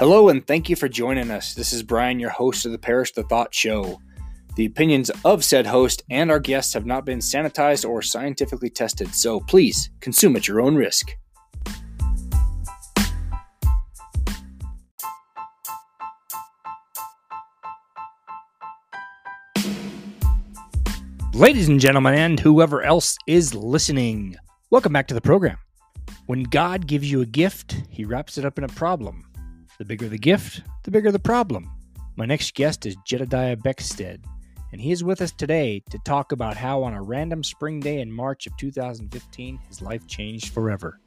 Hello, and thank you for joining us. This is Brian, your host of the Perish the Thought Show. The opinions of said host and our guests have not been sanitized or scientifically tested, so please consume at your own risk. Ladies and gentlemen, and whoever else is listening, welcome back to the program. When God gives you a gift, he wraps it up in a problem. The bigger the gift, the bigger the problem. My next guest is Jedediah Beckstead, and he is with us today to talk about how, on a random spring day in March of 2015, his life changed forever.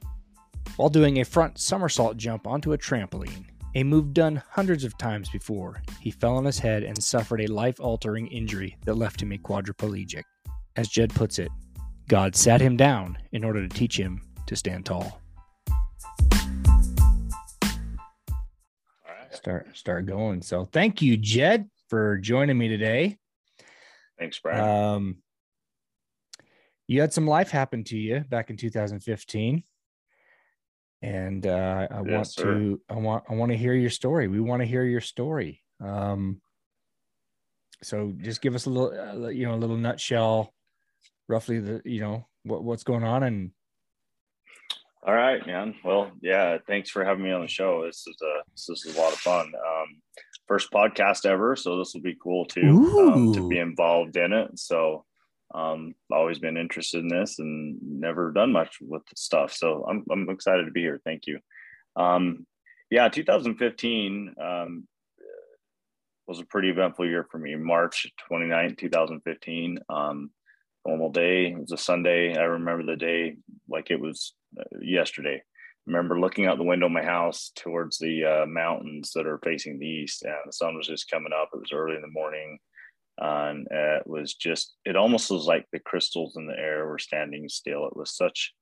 While doing a front somersault jump onto a trampoline, a move done hundreds of times before, he fell on his head and suffered a life altering injury that left him a quadriplegic. As Jed puts it, God sat him down in order to teach him to stand tall. Start start going. So thank you, Jed, for joining me today. Thanks, Brian. Um, you had some life happen to you back in 2015 and uh, I Yes, want sir. to I want I want to hear your story. We want to hear your story. Um, so just give us a little uh, you know a little nutshell, roughly the you know what what's going on and All right, man. Well, yeah, thanks for having me on the show. This is a this is a lot of fun. Um, first podcast ever, so this will be cool too um, to be involved in it. So, um, always been interested in this and never done much with the stuff. So I'm I'm excited to be here. Thank you. Um, yeah, 2015 um, was a pretty eventful year for me. March 29, 2015. Um, normal day. It was a Sunday. I remember the day like it was yesterday. I remember looking out the window of my house towards the uh, mountains that are facing the east, and the sun was just coming up. It was early in the morning, and uh, it was just. It almost was like the crystals in the air were standing still. It was such,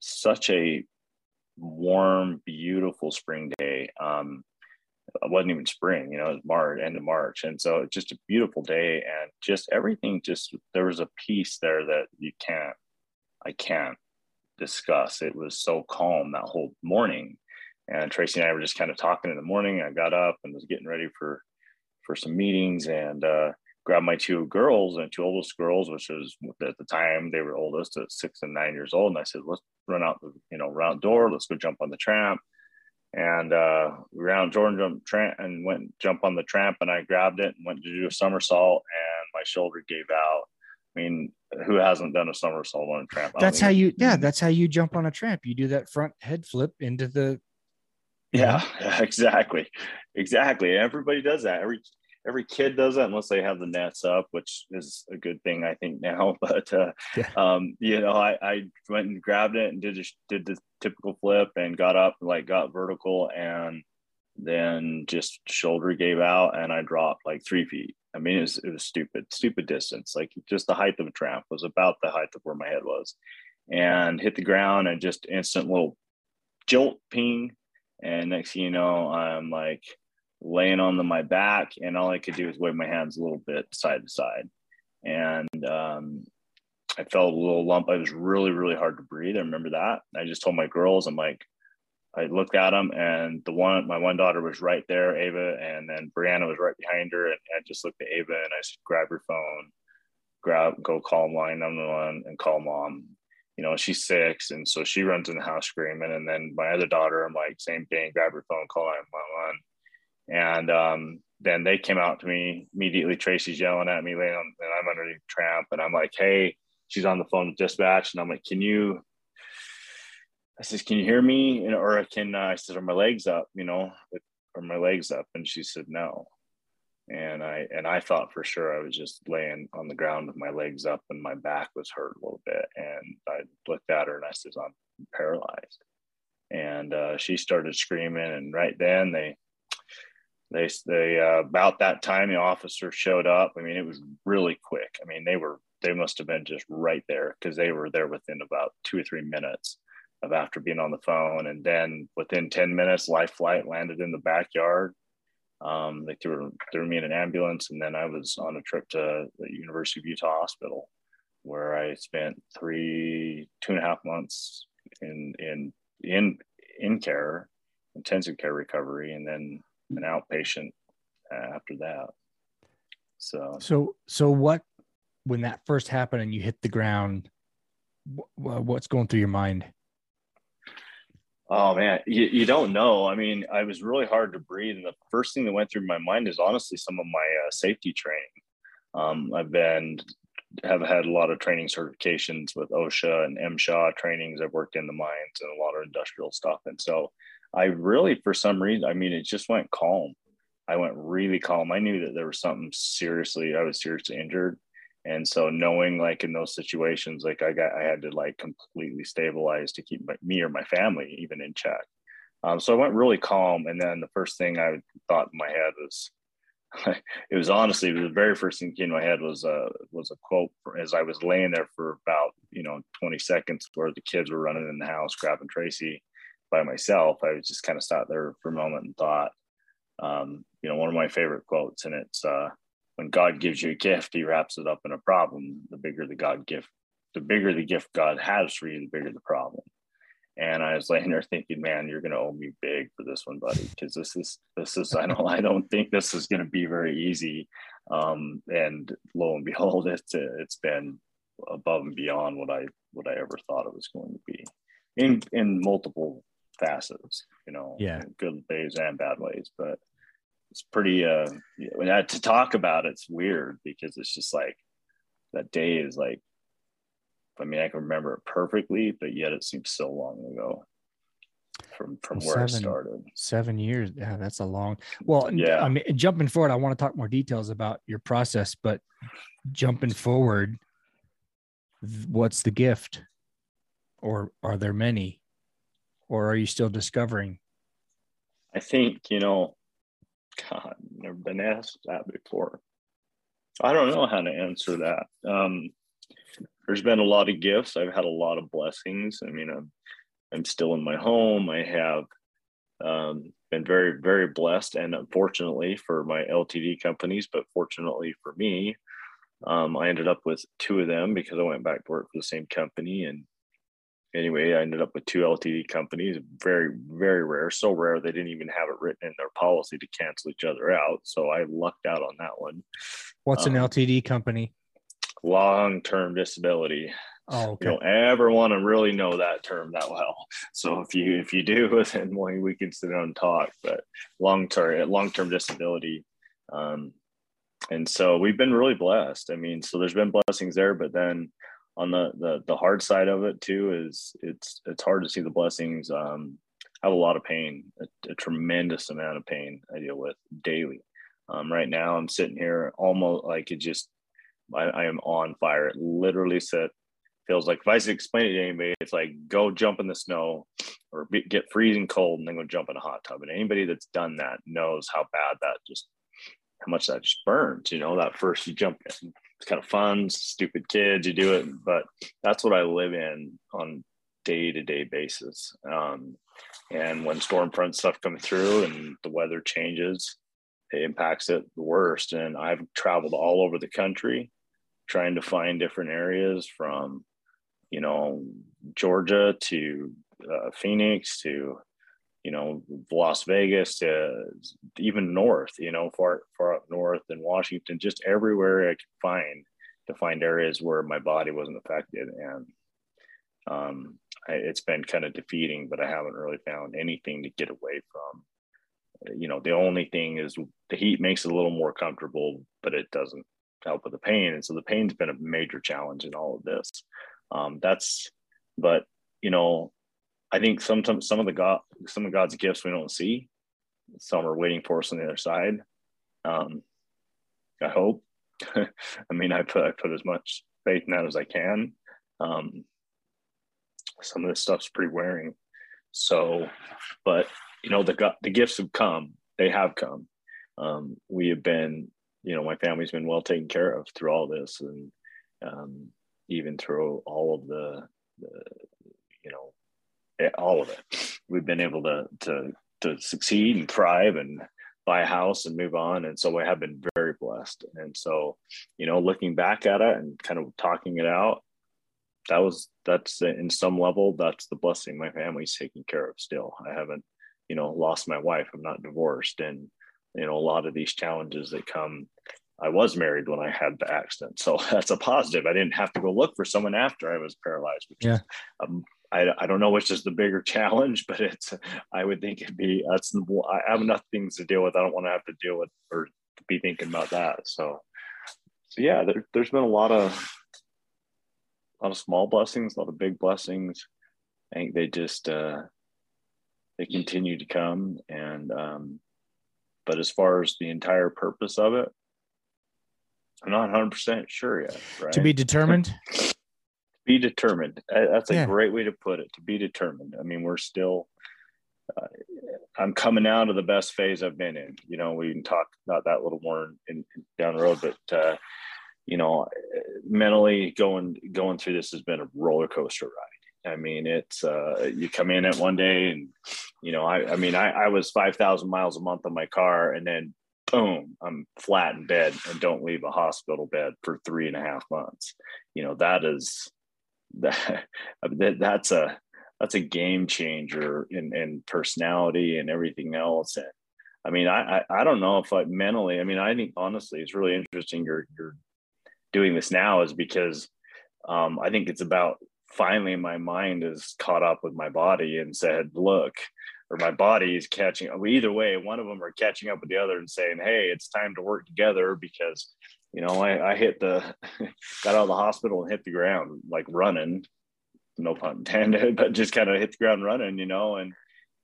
such a warm, beautiful spring day. Um, it wasn't even spring, you know, it was March, end of March. And so it's just a beautiful day and just everything just there was a peace there that you can't I can't discuss. It was so calm that whole morning. And Tracy and I were just kind of talking in the morning. I got up and was getting ready for for some meetings and uh grabbed my two girls and two oldest girls, which was at the time they were oldest at six and nine years old. And I said, let's run out the, you know, out door, let's go jump on the tramp and uh, we ran Jordan jump tramp and went jump on the tramp, and I grabbed it and went to do a somersault, and my shoulder gave out. I mean, who hasn't done a somersault on a tramp? I that's how you yeah that's how you jump on a tramp. You do that front head flip into the Yeah, exactly, exactly. Everybody does that. Every every kid does that unless they have the nets up, which is a good thing I think now. But uh, Yeah. um, you know, I, I went and grabbed it and did just did the typical flip and got up like got vertical and then just shoulder gave out and I dropped like three feet. I mean, it was it was stupid, stupid distance. Like just the height of a tramp was about the height of where my head was, and hit the ground and just instant little jolt ping and next thing you know, I'm like laying on the, my back, and all I could do was wave my hands a little bit side to side. And um, I felt a little lump. I was really, really hard to breathe. I remember that. I just told my girls, I'm like, I looked at them, and the one, my one daughter was right there, Ava, and then Brianna was right behind her. And I just looked at Ava and I said, grab your phone, grab, go call line number one, and call mom you know, she's six. And so she runs in the house screaming. And then my other daughter, I'm like, same thing, grab her phone, call 911. And um, then they came out to me immediately. Tracy's yelling at me, laying on, and I'm underneath the tramp. And I'm like, hey, she's on the phone with dispatch. And I'm like, can you, I says, can you hear me? And, or I can, uh, I said, are my legs up, you know, are my legs up? And she said, no and I and I thought for sure I was just laying on the ground with my legs up and my back was hurt a little bit. And I looked at her and I said, "I'm paralyzed." And uh, she started screaming, and right then they they they uh, about that time the officer showed up. I mean, it was really quick. I mean, they were they must have been just right there because they were there within about two or three minutes of after being on the phone, and then within ten minutes, life flight landed in the backyard um, they threw, threw me in an ambulance, and then I was on a trip to the University of Utah Hospital, where I spent three, two and a half months in in in in care, intensive care recovery, and then an outpatient after that. So, so, so what, when that first happened and you hit the ground, what's going through your mind? Oh man, you, you don't know. I mean, I was really hard to breathe. And the first thing that went through my mind is honestly some of my uh, safety training. Um, I've been, have had a lot of training certifications with OSHA and MSHA trainings. I've worked in the mines and a lot of industrial stuff. And so I really, for some reason, I mean, it just went calm. I went really calm. I knew that there was something seriously, I was seriously injured. And so knowing like in those situations, like I got, I had to like completely stabilize to keep my, me or my family even in check. Um, so I went really calm. And then the first thing I thought in my head was, it was honestly the very first thing that came to my head was a uh, was a quote as I was laying there for about you know 20 seconds where the kids were running in the house grabbing Tracy by myself. I was just kind of sat there for a moment and thought, um, you know, one of my favorite quotes, and it's uh, when God gives you a gift, He wraps it up in a problem. The bigger the God gift, the bigger the gift God has for you, the bigger the problem. And I was laying there thinking, man, you're going to owe me big for this one, buddy, because this is this is I don't I don't think this is going to be very easy. Um, and lo and behold, it's it's been above and beyond what I what I ever thought it was going to be, in in multiple facets, you know, yeah, good ways and bad ways, but it's pretty uh to talk about it's weird because it's just like that day is like I mean I can remember it perfectly, but yet it seems so long ago from from well, where seven, it started. Seven years. Yeah, that's a long well yeah. I mean jumping forward, I want to talk more details about your process, but jumping forward, what's the gift? Or are there many? Or are you still discovering? I think, you know, God, never been asked that before. I don't know how to answer that. Um, there's been a lot of gifts. I've had a lot of blessings. I mean, I'm, I'm still in my home. I have um, been very, very blessed. And unfortunately for my LTD companies, but fortunately for me, um, I ended up with two of them because I went back to work for the same company. And anyway, I ended up with two LTD companies. Very, very rare. So rare they didn't even have it written in their policy to cancel each other out. So I lucked out on that one. What's um, an LTD company? Long term disability. Oh, okay. You don't ever want to really know that term that well. So if you if you do, then we can sit down and talk. But long term long term disability. Um, and so we've been really blessed. I mean, so there's been blessings there, but then on the the the hard side of it too is it's it's hard to see the blessings. Um, I have a lot of pain, a, a, tremendous amount of pain I deal with daily. Um, right now, I'm sitting here almost like it just I, I am on fire. It literally said feels like if I explain it to anybody, it's like go jump in the snow or be, get freezing cold and then go jump in a hot tub. And anybody that's done that knows how bad that just how much that just burns. You know, that first you jump in, it's kind of fun, stupid kids, you do it, but that's what I live in on day to day basis. Um, and when storm front stuff comes through and the weather changes, it impacts it the worst. And I've traveled all over the country trying to find different areas from, you know, Georgia to uh, Phoenix to you know Las Vegas to even north, you know, far far up north in Washington, just everywhere I could find to find areas where my body wasn't affected, and um, I, it's been kind of defeating. But I haven't really found anything to get away from. You know, the only thing is the heat makes it a little more comfortable, but it doesn't help with the pain, and so the pain's been a major challenge in all of this. Um, that's, but you know, I think sometimes some of the God, some of God's gifts we don't see. Some are waiting for us on the other side. Um, I hope. I mean, I put I put as much faith in that as I can. Um, some of this stuff's pretty wearing. So, but you know, the the gifts have come. They have come. Um, we have been, you know, my family's been well taken care of through all this, and um, even through all of the, the you know all of it. We've been able to to to succeed and thrive and buy a house and move on. And so I have been very blessed. And so, you know, looking back at it and kind of talking it out, that was that's in some level that's the blessing my family's taking care of still. I haven't, you know, lost my wife. I'm not divorced, and you know a lot of these challenges that come I was married when I had the accident. So that's a positive. I didn't have to go look for someone after I was paralyzed, which yeah. is, um, I, I don't know which is the bigger challenge, but it's, I would think it'd be, that's, I have enough things to deal with. I don't want to have to deal with or be thinking about that. So, so yeah, there, there's been a lot of, a lot of small blessings, a lot of big blessings. I think they just, uh, they continue to come and, um, but as far as the entire purpose of it, I'm not 100% sure yet. Right? To be determined? be determined. That's a yeah. great way to put it. To be determined. I mean, we're still, uh, I'm coming out of the best phase I've been in. You know, we can talk about that a little more in, in down the road, but, uh, you know, mentally going going through this has been a roller coaster ride. I mean, it's uh, you come in at one day, and you know, I, I mean, I, I was five thousand miles a month on my car, and then boom, I'm flat in bed and don't leave a hospital bed for three and a half months. You know, that is that, that that's a that's a game changer in, in personality and everything else. And I mean, I, I, I don't know if I mentally, I mean, I think honestly, it's really interesting you're, you're doing this now is because um, I think it's about finally my mind is caught up with my body and said, look, or my body is catching either way one of them are catching up with the other and saying hey it's time to work together because you know i, I hit the got out of the hospital and hit the ground like running. No pun intended but just kind of hit the ground running you know and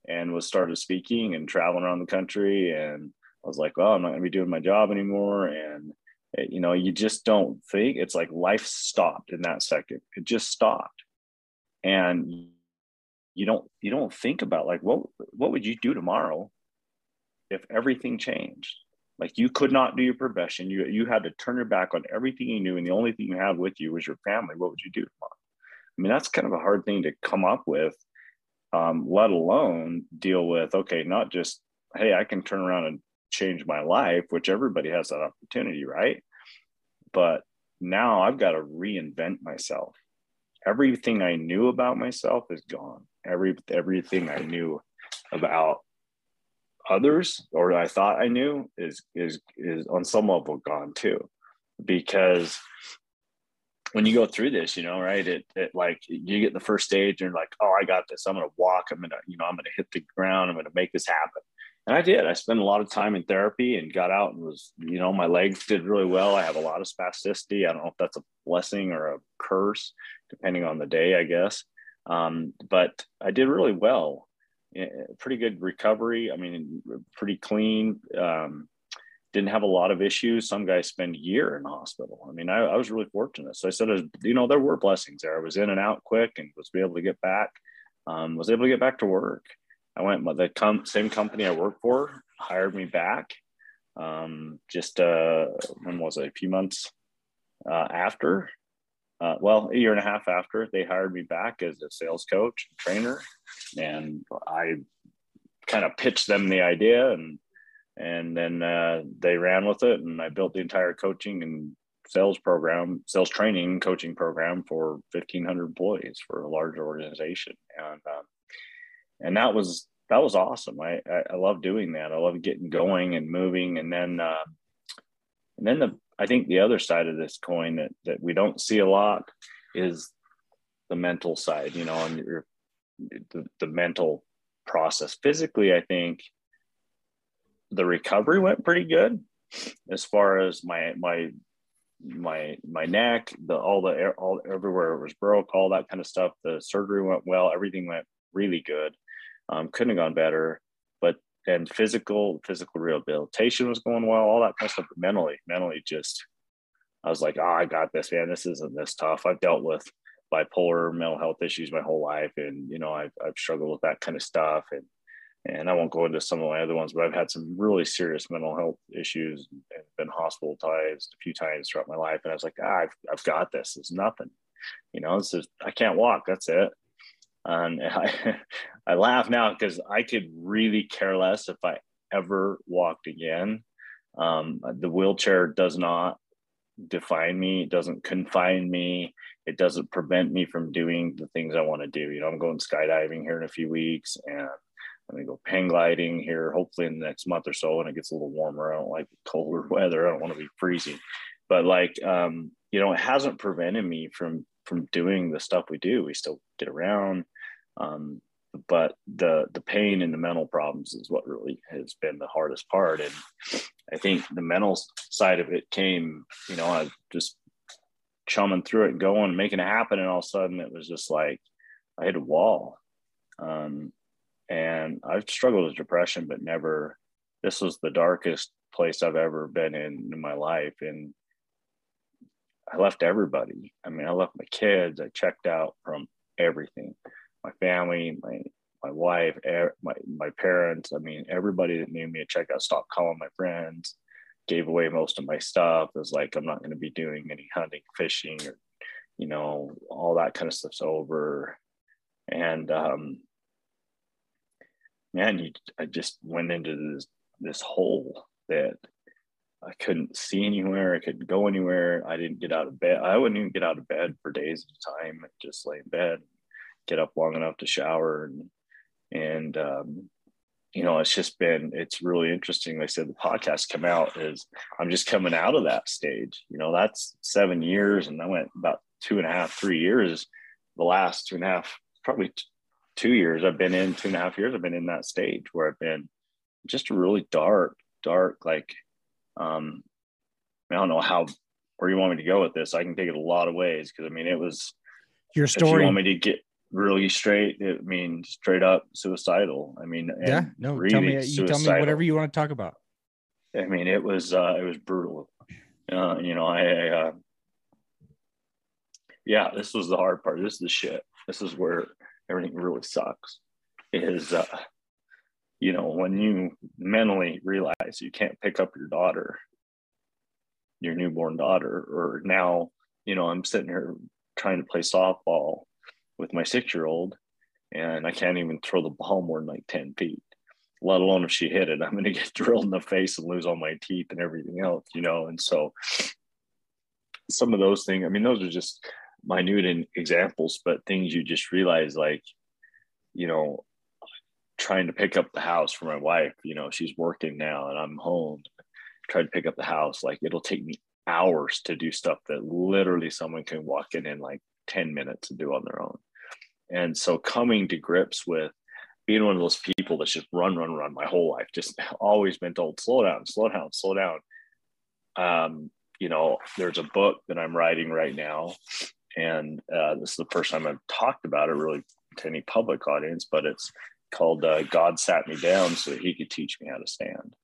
and was started speaking and traveling around the country. And i was like well i'm not going to be doing my job anymore. And it, you know you just don't think it's like life stopped in that second. It just stopped. And you don't you don't think about like what what would you do tomorrow if everything changed like you could not do your profession. You you had to turn your back on everything you knew and the only thing you had with you was your family. What would you do i mean that's kind of a hard thing to come up with um, let alone deal with okay not just hey i can turn around and change my life which everybody has that opportunity right? But now i've got to reinvent myself. Everything i knew about myself is gone. Every everything I knew about others or I thought I knew is is is on some level gone too, because when you go through this, you know, right? It, it like you get the first stage and you're like, oh, I got this. I'm gonna walk. I'm gonna, you know, I'm gonna hit the ground. I'm gonna make this happen. And I did. I spent a lot of time in therapy and got out and was, you know, my legs did really well. I have a lot of spasticity. I don't know if that's a blessing or a curse, depending on the day, I guess. Um, but I did really well. Pretty good recovery. I mean, pretty clean. Um, didn't have a lot of issues. Some guys spend a year in the hospital. I mean, I, I was really fortunate. So I said, you know, there were blessings there. I was in and out quick and was able to get back. Um, was able to get back to work. I went. The com- same company I worked for hired me back. Um, just uh, when was it? A few months uh, after, uh, well, a year and a half after, they hired me back as a sales coach trainer, and I kind of pitched them the idea, and and then uh, they ran with it, and I built the entire coaching and sales program, sales training coaching program for 1,500 employees for a large organization, and um, and that was that was awesome. I, I, I love doing that. I love getting going and moving, and then uh, and then the I think the other side of this coin that, that we don't see a lot is the mental side, you know, and your, the, the mental process. Physically, I think the recovery went pretty good as far as my my my my neck, the all the all everywhere it was broke, all that kind of stuff. The surgery went well. Everything went really good. Um, couldn't have gone better and physical physical rehabilitation was going well, all that kind of stuff. But mentally, mentally, just I was like, oh, I got this, man. This isn't this tough. I've dealt with bipolar mental health issues my whole life, and you know, I've I've struggled with that kind of stuff, and and I won't go into some of my other ones, but I've had some really serious mental health issues and been hospitalized a few times throughout my life. And I was like, ah, I've, I've got this. It's nothing. You know, it's just, I can't walk. That's it. And I, I laugh now because I could really care less if I ever walked again. Um, the wheelchair does not define me, it doesn't confine me, it doesn't prevent me from doing the things I want to do. You know, I'm going skydiving here in a few weeks and I'm gonna go hang gliding here, hopefully in the next month or so when it gets a little warmer. I don't like colder weather. I don't want to be freezing. But like um, you know, it hasn't prevented me from from doing the stuff we do. We still get around. Um, but the the pain and the mental problems is what really has been the hardest part. And i think the mental side of it came you know i just chumming through it going making it happen. And all of a sudden it was just like i hit a wall. Um, and i've struggled with depression but never this was the darkest place i've ever been in in my life. And i left everybody. I mean i left my kids. I checked out from everything my family, my my wife, my my parents. I mean, everybody that knew me at checkout stopped calling my friends. Gave away most of my stuff. It was like I'm not going to be doing any hunting, fishing, or you know, all that kind of stuff's over. And um, man, you, I just went into this this hole that I couldn't see anywhere. I couldn't go anywhere. I didn't get out of bed. I wouldn't even get out of bed for days at a time. Just lay in bed get up long enough to shower and and um, you know it's just been it's really interesting. Like i said the podcast come out is i'm just coming out of that stage you know that's seven years and i went about two and a half three years. The last two and a half probably two years i've been in two and a half years i've been in that stage where i've been just a really dark dark like um i don't know how where you want me to go with this. I can take it a lot of ways because i mean it was your story if you want me to get really straight. I mean, straight up suicidal. I mean, yeah, no, tell me, you tell me whatever you want to talk about. I mean, it was, uh, it was brutal. Uh, you know, I, I uh, yeah, this was the hard part. This is the shit. This is where everything really sucks. Is, uh, you know, when you mentally realize you can't pick up your daughter, your newborn daughter, or now, you know, I'm sitting here trying to play softball with my six year old, and I can't even throw the ball more than like 10 feet, let alone if she hit it. I'm going to get drilled in the face and lose all my teeth and everything else, you know? And so some of those things, I mean, those are just minute examples, but things you just realize like, you know, trying to pick up the house for my wife, you know, she's working now and I'm home, trying to pick up the house. Like it'll take me hours to do stuff that literally someone can walk in in like 10 minutes to do on their own. And so coming to grips with being one of those people that's just run, run, run my whole life, just always been told, slow down, slow down, slow down. Um, you know, there's a book that I'm writing right now. And uh, this is the first time I've talked about it really to any public audience, but it's called uh, God Sat Me Down so that He could teach me how to stand.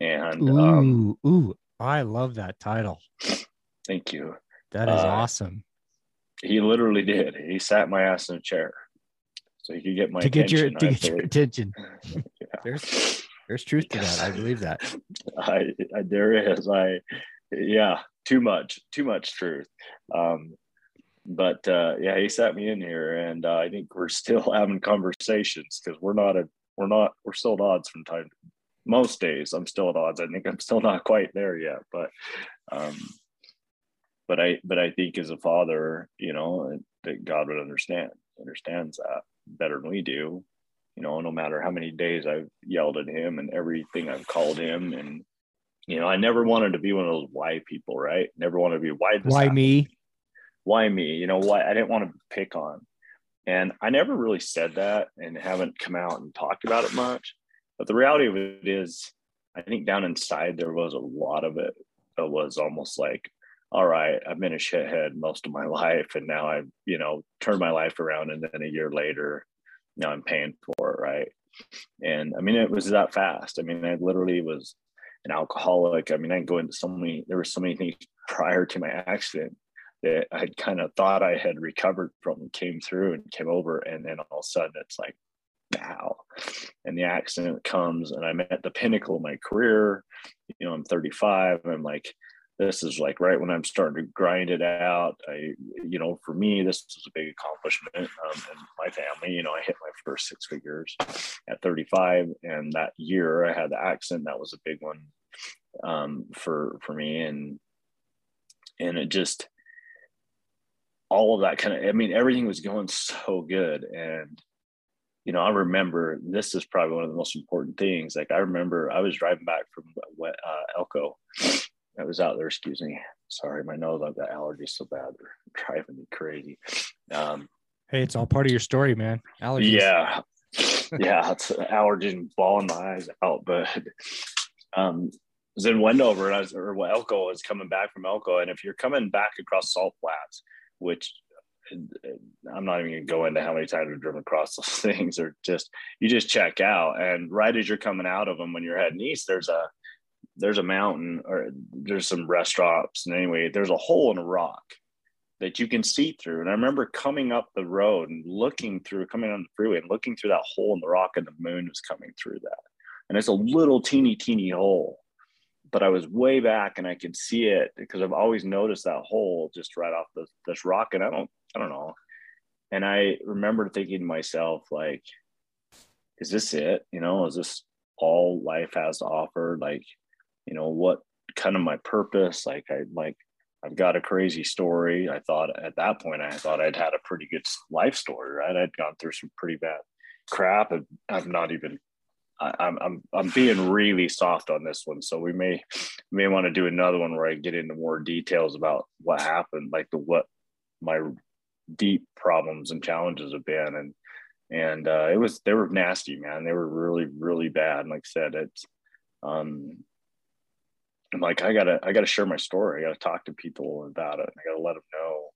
And ooh, um, ooh, I love that title. Thank you. That is uh, awesome. He literally did. He sat my ass in a chair so he could get my to get your to get your attention. yeah. There's there's truth to that. I believe that. I, I, there is. I yeah, too much, too much truth. Um, but uh, yeah, he sat me in here, and uh, I think we're still having conversations because we're not at we're not we're still at odds from time. Most days, I'm still at odds. I think I'm still not quite there yet, but um, but I but I think as a father, you know, that God would understand, understands that better than we do. You know, no matter how many days I've yelled at him and everything I've called him, and you know, I never wanted to be one of those why people, right? Never wanted to be why. Why happen? me? Why me? You know, why I didn't want to pick on, and I never really said that, and haven't come out and talked about it much. But the reality of it is, I think down inside there was a lot of it that was almost like all right, I've been a shithead most of my life, and now I've you know turned my life around, and then a year later, now I'm paying for it, right? And I mean, it was that fast. I mean, I literally was an alcoholic. I mean, I go into so many. There were so many things prior to my accident that I kind of thought I had recovered from, came through and came over, and then all of a sudden it's like, wow. And the accident comes, and I'm at the pinnacle of my career. You know, I'm 35. I'm like this is like right when I'm starting to grind it out. I, you know, for me, this was a big accomplishment um, in my family. You know, I hit my first six figures at 35, and that year I had the accident. That was a big one um, for for me, and and it just all of that kind of. I mean, everything was going so good, and you know, I remember this is probably one of the most important things. Like I remember I was driving back from uh, Elko. I was out there, excuse me. Sorry, my nose, I've got allergies so bad. They're driving me crazy. Um, hey, it's all part of your story, man. Allergies. Yeah. yeah, it's allergies and bawling my eyes out. But um, I was in Wendover and I was, or Elko was coming back from Elko. And if you're coming back across Salt Flats, which I'm not even gonna go into how many times I've driven across those things, or just you just check out, and right as you're coming out of them, when you're heading east, there's a there's a mountain or there's some rest stops and anyway, there's a hole in a rock that you can see through. And I remember coming up the road and looking through, coming on the freeway and looking through that hole in the rock, and the moon was coming through that, and it's a little teeny teeny hole but I was way back and I could see it because I've always noticed that hole just right off the, this rock. And I don't, I don't know. And I remember thinking to myself, like, is this it? You know, is this all life has to offer? Like, you know, what kind of my purpose? Like, I like, I've got a crazy story. I thought at that point, I thought I'd had a pretty good life story, right? I'd gone through some pretty bad crap. I've not even I, am I'm I'm being really soft on this one, so we may may want to do another one where I get into more details about what happened, like the what my deep problems and challenges have been, and and uh, it was they were nasty, man. They were really really bad. And like I said, it's um, I'm like I gotta I gotta share my story. I gotta talk to people about it. I gotta let them know,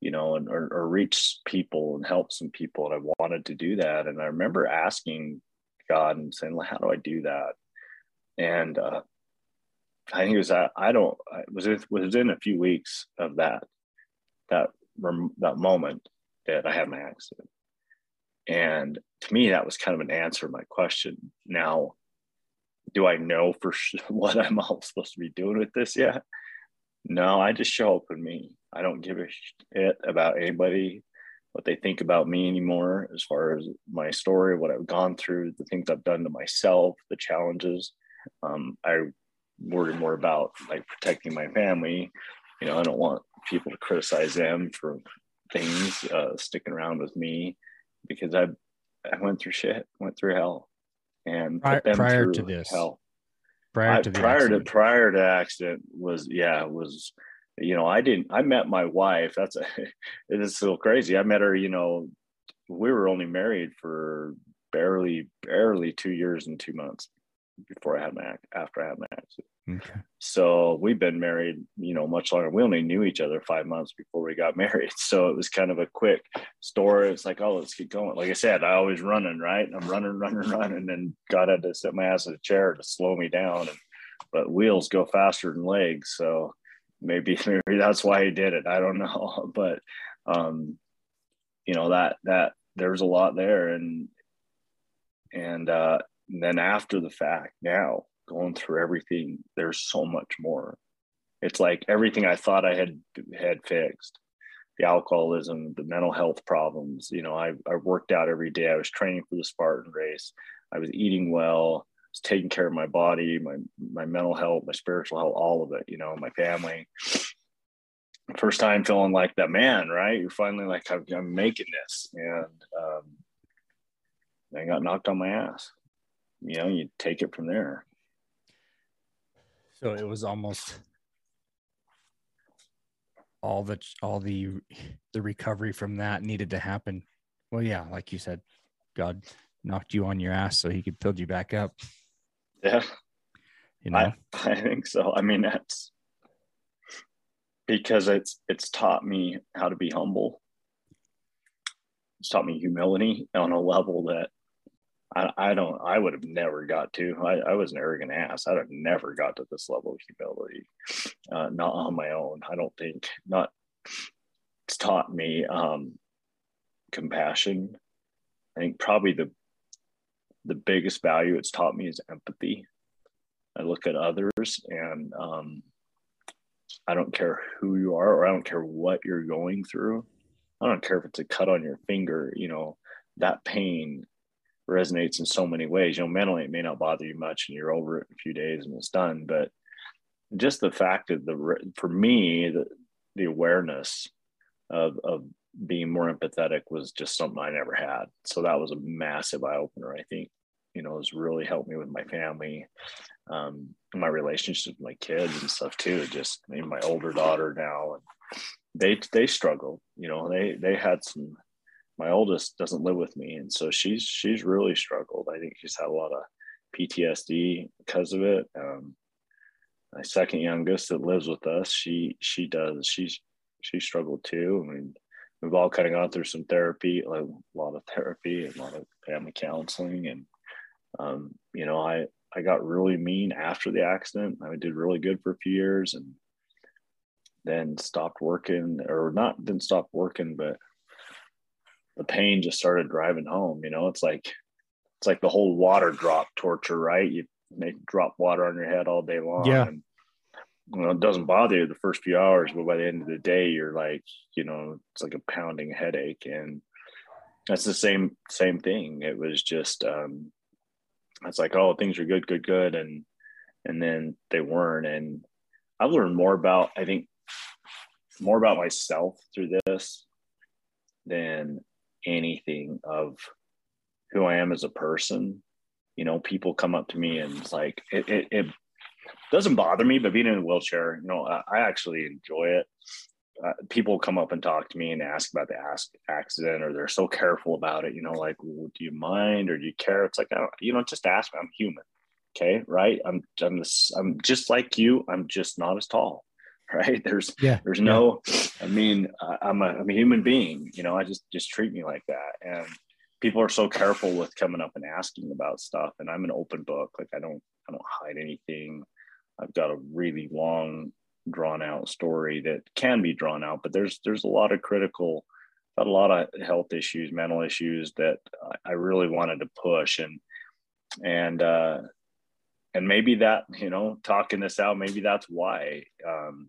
you know, and or, or reach people and help some people. And I wanted to do that. And I remember asking God and saying, well, how do I do that? And uh, I think it was that I don't I was it within a few weeks of that that that moment that I had my accident. And to me, that was kind of an answer to my question. Now, do I know for what I'm all supposed to be doing with this yet? No, I just show up in me. I don't give a shit about anybody what they think about me anymore as far as my story, what I've gone through, the things I've done to myself, the challenges. Um, I worry more about like protecting my family. You know, I don't want people to criticize them for things uh, sticking around with me because I I went through shit, went through hell, and prior, prior to this hell. Prior to I, prior accident. to prior to accident was yeah was you know, I didn't, I met my wife. That's a, it is so crazy. I met her, you know, we were only married for barely, barely two years and two months before I had my, after I had my accident. Okay. So we've been married, you know, much longer. We only knew each other five months before we got married. So it was kind of a quick story. It's like, oh, let's keep going. Like I said, I always running, right? I'm running, running, running. And then God had to set my ass in a chair to slow me down. And, but wheels go faster than legs. So maybe maybe that's why he did it. I don't know, but um, you know that that there's a lot there, and and uh, then after the fact, now going through everything, there's so much more. It's like everything I thought I had had fixed, the alcoholism, the mental health problems. You know, I I worked out every day. I was training for the Spartan race. I was eating well I was taking care of my body, my my mental health, my spiritual health, all of it, you know, my family. First time feeling like that man, right? You're finally like, I'm, I'm making this. And um, I got knocked on my ass. You know, you take it from there. So it was almost all the all the the recovery from that needed to happen. Well, yeah, like you said, God knocked you on your ass so he could build you back up. Yeah. You know? I, I think so. I mean, that's because it's it's taught me how to be humble. It's taught me humility on a level that I, I don't I would have never got to. I, I was an arrogant ass. I'd have never got to this level of humility. Uh, not on my own. I don't think not it's taught me um, compassion. I think probably the the biggest value it's taught me is empathy. I look at others and um, I don't care who you are or I don't care what you're going through. I don't care if it's a cut on your finger, you know, that pain resonates in so many ways. You know, mentally it may not bother you much and you're over it in a few days and it's done. But just the fact that the for me, the the awareness of of being more empathetic was just something I never had. So that was a massive eye opener. I think, you know, has really helped me with my family, um, my relationship with my kids and stuff too. Just I mean, my older daughter now, and they they struggle. You know, they they had some. My oldest doesn't live with me, and so she's she's really struggled. I think she's had a lot of PTSD because of it. Um, my second youngest that lives with us, she she does she's she struggled too. I mean, we've all kind of gone through some therapy, like a lot of therapy and a lot of family counseling. And, um, you know, I, I got really mean after the accident. I did really good for a few years and then stopped working or not, didn't stop working, but the pain just started driving home. You know, it's like, it's like the whole water drop torture, right? You make drop water on your head all day long. Yeah. And, you know, it doesn't bother you the first few hours, but by the end of the day, you're like, you know, it's like a pounding headache. And that's the same, same thing. It was just, um, it's like, oh, things are good, good, good. And, and then they weren't. And I've learned more about, I think, more about myself through this than anything of who I am as a person. You know, people come up to me and it's like, it, it, it doesn't bother me, but being in a wheelchair, you know, I, I actually enjoy it. Uh, people come up and talk to me and ask about the ask, accident, or they're so careful about it. You know, like, well, do you mind or do you care? It's like, I don't, you know, just ask me. I'm human. Okay, right? I'm, I'm, this, I'm just like you. I'm just not as tall. Right? There's, Yeah. there's no. I mean, I'm a, I'm a human being. You know, I just, just treat me like that. And people are so careful with coming up and asking about stuff. And I'm an open book. Like I don't, I don't hide anything. I've got a really long, drawn out story that can be drawn out, but there's there's a lot of critical, got a lot of health issues, mental issues that I- I really wanted to push, and and uh, and maybe that you know talking this out, maybe that's why um,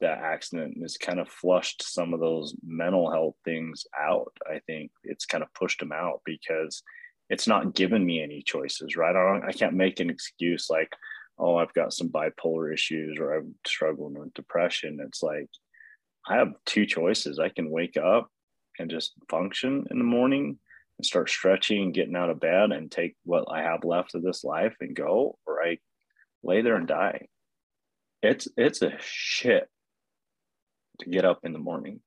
that accident has kind of flushed some of those mental health things out. I think it's kind of pushed them out because it's not given me any choices, right? I, I can't make an excuse like, oh, I've got some bipolar issues or I'm struggling with depression. It's like, I have two choices. I can wake up and just function in the morning and start stretching and getting out of bed and take what I have left of this life and go, or I lay there and die. It's it's a shit to get up in the morning.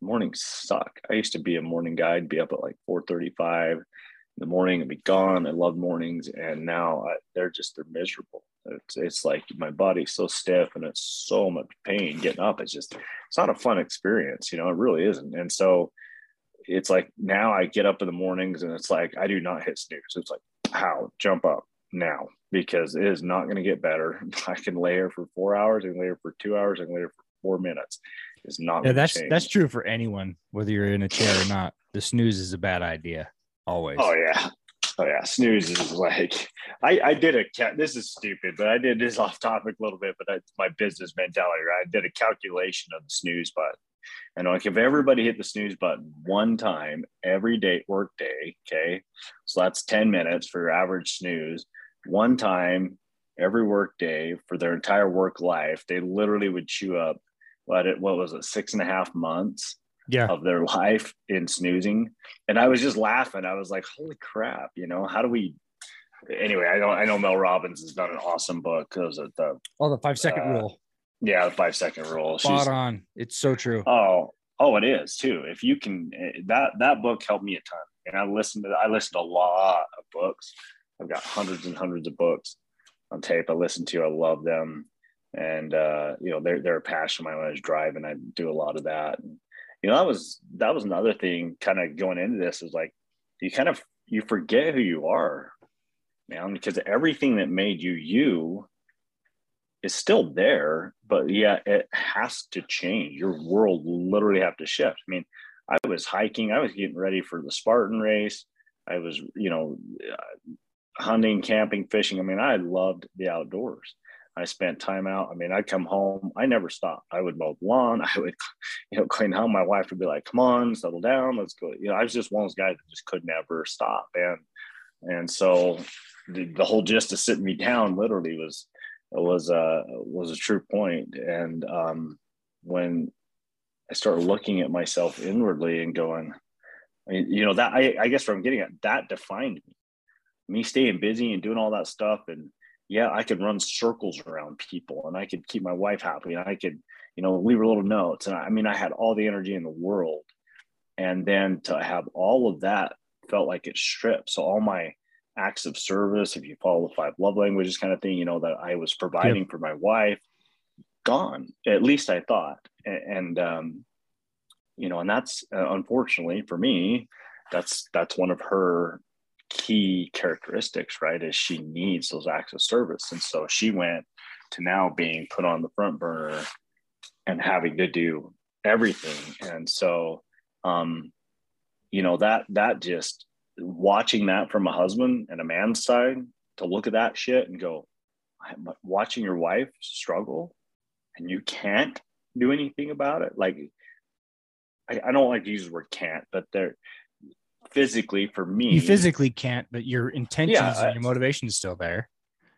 Mornings suck. I used to be a morning guy, I'd be up at like 4:35 in the morning and be gone. I love mornings, and now I, they're just they're miserable. It's, it's like my body's so stiff and it's so much pain getting up. It's just it's not a fun experience, you know. It really isn't. And so it's like now I get up in the mornings and it's like I do not hit snooze. It's like how jump up now because it is not going to get better. I can lay here for four hours, I can lay here for two hours, I can lay here for four minutes. It's not. Yeah, that's change. that's true for anyone, whether you're in a chair or not. The snooze is a bad idea, always. Oh yeah. Oh yeah. Snooze is like I, I did a cat this is stupid, but I did this off topic a little bit, but that's my business mentality, right? I did a calculation of the snooze button. And like if everybody hit the snooze button one time every day work day, okay. So that's 10 minutes for your average snooze, one time every work day for their entire work life, they literally would chew up what it what was it, six and a half months Yeah. of their life in snoozing. And I was just laughing. I was like, holy crap, you know, how do we anyway, I know I know Mel Robbins has done an awesome book because of the Oh, the five second Uh, rule. yeah, the five second rule. Spot She's on. It's so true. oh oh it is too. If you can eh, that that book helped me a ton. And I listened to I listened to a lot of books. I've got hundreds and hundreds of books on tape I listen to. I love them. And uh, you know, they're they're a passion of mine when I was driving. I do a lot of that. And, you know, that was that was another thing kind of going into this is like you kind of you forget who you are, man, because everything that made you you is still there, but yeah, it has to change. Your world literally have to shift. I mean, I was hiking, I was getting ready for the Spartan race. I was, you know, uh, hunting, camping, fishing. I mean, I loved the outdoors. I spent time out. I mean, I'd come home. I never stopped. I would mow the lawn. I would, you know, clean home. My wife would be like, "Come on, settle down. Let's go." You know, I was just one of those guys that just could never stop. And and so the, the whole gist of sitting me down literally was was uh was a true point. And um, when I started looking at myself inwardly and going, I mean, you know, that I, I guess what I'm getting at, that defined me. Me staying busy and doing all that stuff. And yeah, I could run circles around people and I could keep my wife happy and I could, you know, leave her little notes. And I, I mean, I had all the energy in the world. And then to have all of that felt like it stripped. So all my acts of service, if you follow the five love languages kind of thing, you know, that I was providing yep. for my wife, gone. At least I thought. And, um, you know, and that's uh, unfortunately for me, that's that's one of her key characteristics, right? Is she needs those acts of service, and so she went to now being put on the front burner and having to do everything. And so, um, you know, that that just watching that from a husband and a man's side to look at that shit and go, I'm watching your wife struggle and you can't do anything about it. Like, I, I don't like to use the word can't, but they're physically for me. You physically can't, but your intentions yeah, and your motivation is still there.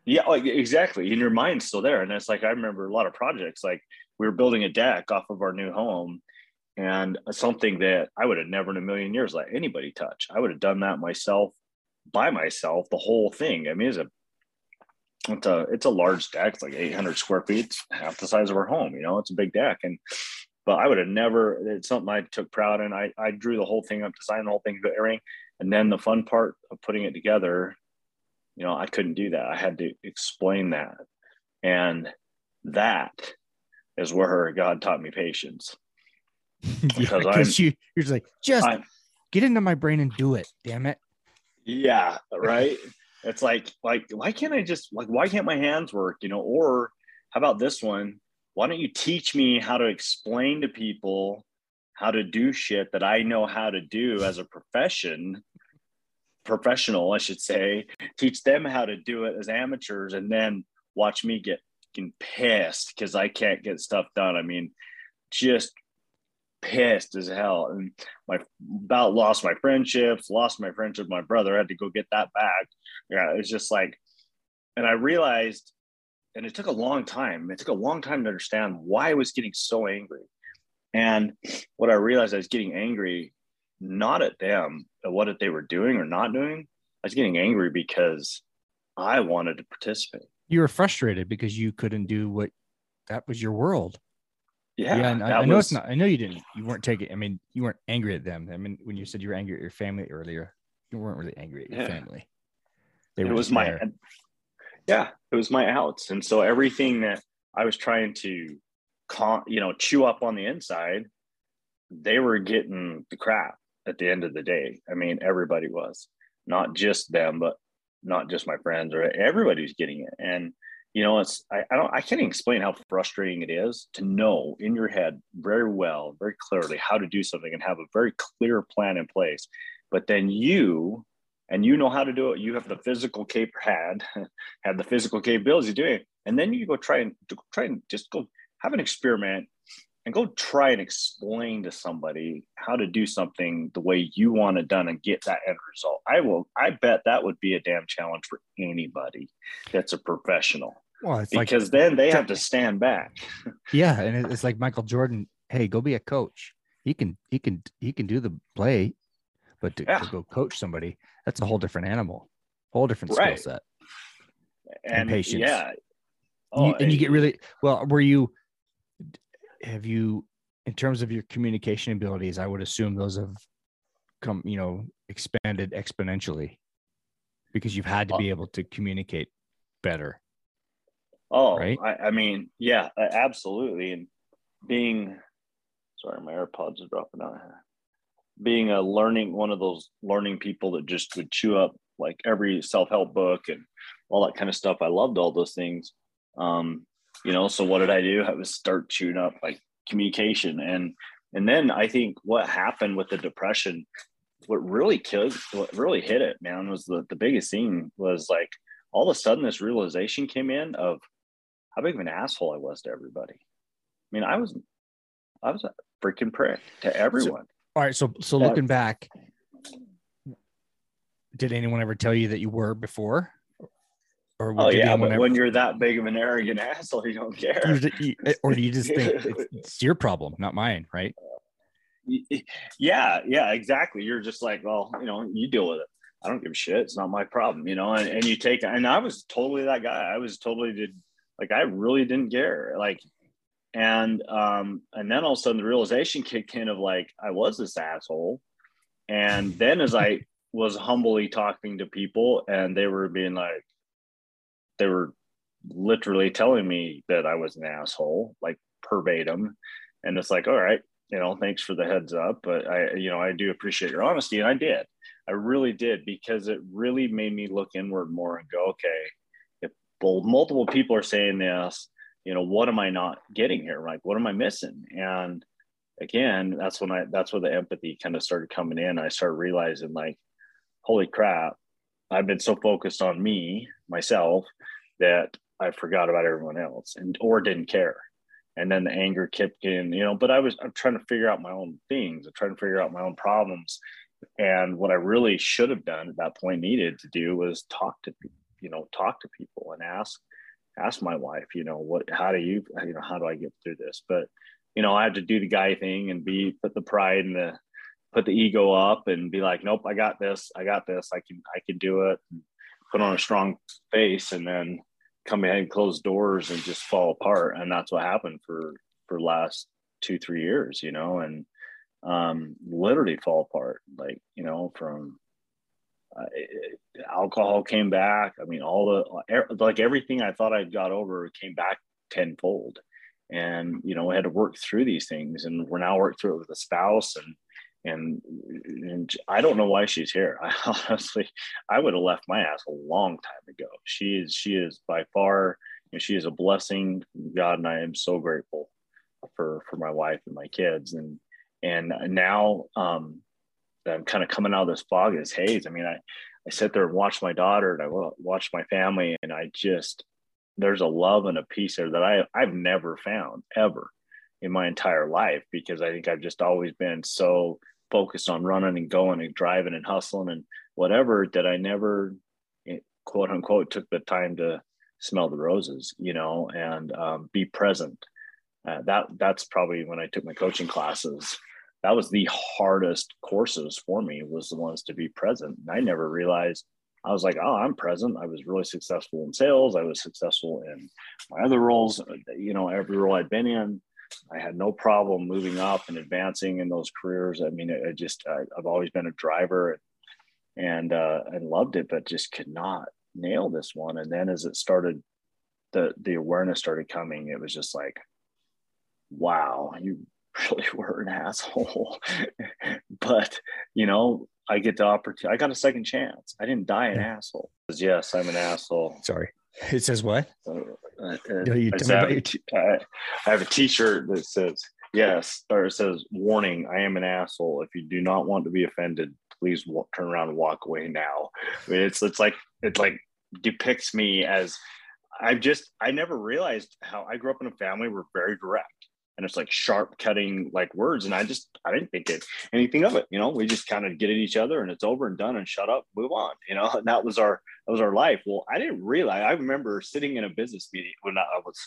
Yeah, like exactly. And your mind's still there. And it's like I remember a lot of projects, like we were building a deck off of our new home and something that I would have never in a million years let anybody touch. I would have done that myself by myself, the whole thing. I mean, it's a it's a it's a large deck, it's like 800 square feet, half the size of our home. You know, it's a big deck, and but I would have never. It's something I took proud in. I I drew the whole thing up, designed the whole thing, everything, and then the fun part of putting it together. You know, I couldn't do that. I had to explain that, and that is where God taught me patience. Because yeah, you, you're just like, just I'm, get into my brain and do it. Damn it. Yeah, right. It's like, like, why can't I just like, why can't my hands work? You know, or how about this one? Why don't you teach me how to explain to people how to do shit that I know how to do as a profession, professional, I should say, teach them how to do it as amateurs, and then watch me get pissed because I can't get stuff done. I mean, just pissed as hell. And my about lost my friendships lost my friendship with my brother. I had to go get that back. Yeah it's just like and i realized and it took a long time it took a long time to understand why i was getting so angry and what i realized i was getting angry not at them at what they were doing or not doing i was getting angry because i wanted to participate you were frustrated because you couldn't do what that was your world yeah, yeah. And I, I know was... it's not. I know you didn't. You weren't taking. I mean, you weren't angry at them. I mean, when you said you were angry at your family earlier, you weren't really angry at your yeah. family. They it was my. There. Yeah, it was my outs, and so everything that I was trying to, con, you know, chew up on the inside, they were getting the crap at the end of the day. I mean, everybody was, not just them, but not just my friends or everybody's getting it, and you know it's I, I don't i can't explain how frustrating it is to know in your head very well very clearly how to do something and have a very clear plan in place. But then you and you know how to do it you have the physical cap had had the physical capabilities of doing it and then you go try and try and just go have an experiment and go try and explain to somebody how to do something the way you want it done and get that end result. I will, I bet that would be a damn challenge for anybody that's a professional. Well, because like, then they have to stand back. yeah, and it's like Michael Jordan. Hey, go be a coach. He can, he can, he can do the play, but to, yeah. to go coach somebody, that's a whole different animal, whole different right. skill set and, and, patience. Yeah. Oh, you, and you get really well. Were you? Have you, in terms of your communication abilities? I would assume those have come, you know, expanded exponentially because you've had to uh, be able to communicate better. Oh, right. I, I mean, yeah, absolutely. And being, sorry, my AirPods are dropping out. Being a learning, one of those learning people that just would chew up like every self help book and all that kind of stuff. I loved all those things. Um, you know, so what did I do? I was start chewing up like communication and and then I think what happened with the depression, what really killed, what really hit it, man, was the, the biggest thing was like all of a sudden this realization came in of how big of an asshole I was to everybody. I mean, I was, I was a freaking prick to everyone. All right. So, so looking back, did anyone ever tell you that you were before? Or oh yeah, but when you're that big of an arrogant asshole, you don't care. Eh, or do you just think it's your problem, not mine, right? Yeah, yeah, exactly. You're just like, well, you know, you deal with it. I don't give a shit. It's not my problem, you know. And, and you take, and I was totally that guy. I was totally did, like, I really didn't care. Like, and um, and then all of a sudden the realization kicked in of like I was this asshole. And then as I was humbly talking to people, and they were being like, they were literally telling me that I was an asshole, like verbatim. And it's like, all right, you know, thanks for the heads up. But I, you know, I do appreciate your honesty. And I did. I really did because it really made me look inward more and go, okay, if multiple people are saying this, you know, what am I not getting here? Like, what am I missing? And again, that's when I, that's where the empathy kind of started coming in. I started realizing, like, holy crap, I've been so focused on me, myself, that I forgot about everyone else and or didn't care. And then the anger kicked in, you know, but I was I'm trying to figure out my own things. I'm trying to figure out my own problems. And what I really should have done at that point needed to do was talk to you know, talk to people and ask ask my wife, you know, what how do you you know, how do I get through this? But you know, I had to do the guy thing and be put the pride and the put the ego up and be like, nope, I got this, I got this, I can I can do it. put on a strong face and then come ahead and close doors and just fall apart. And that's what happened for for last two, three years, you know, and um literally fall apart. Like, you know, from uh, alcohol came back. I mean, all the like everything I thought I'd got over came back tenfold. And you know, we had to work through these things, and we're now working through it with a spouse, and and, and I don't know why she's here. I honestly, I would have left my ass a long time ago. She is, she is by far, you know, she is a blessing. God and I am so grateful for for my wife and my kids. And and now um, I'm kind of coming out of this fog, this haze. I mean, I I sit there and watch my daughter, and I watch my family, and I just there's a love and a peace there that I I've never found ever in my entire life because I think I've just always been so focused on running and going and driving and hustling and whatever that I never eh, quote unquote took the time to smell the roses, you know, and um, be present. Uh, that that's probably when I took my coaching classes. That was the hardest courses for me was the ones to be present. And I never realized I was like, oh, I'm present. I was really successful in sales. I was successful in my other roles. Uh, you know, every role I'd been in, I had no problem moving up and advancing in those careers. I mean, I just I, have always been a driver and and, uh, and loved it, but just could not nail this one. And then as it started, the the awareness started coming. It was just like, wow, you really were an asshole. but you know, I get the opportunity. I got a second chance. I didn't die an asshole. Yes, I'm an asshole. Sorry. It says what? Uh, uh, no, you I, have, I, I have a T-shirt that says yes, or it says warning: I am an asshole. If you do not want to be offended, please walk, turn around and walk away now. I mean, it's it's like it like depicts me as I've just I never realized how I grew up in a family where very direct and it's like sharp cutting like words and i just i didn't think it anything of it you know? We just kind of get at each other and it's over and done and shut up move on you know? And that was our that was our life. Well i didn't realize i remember sitting in a business meeting when i was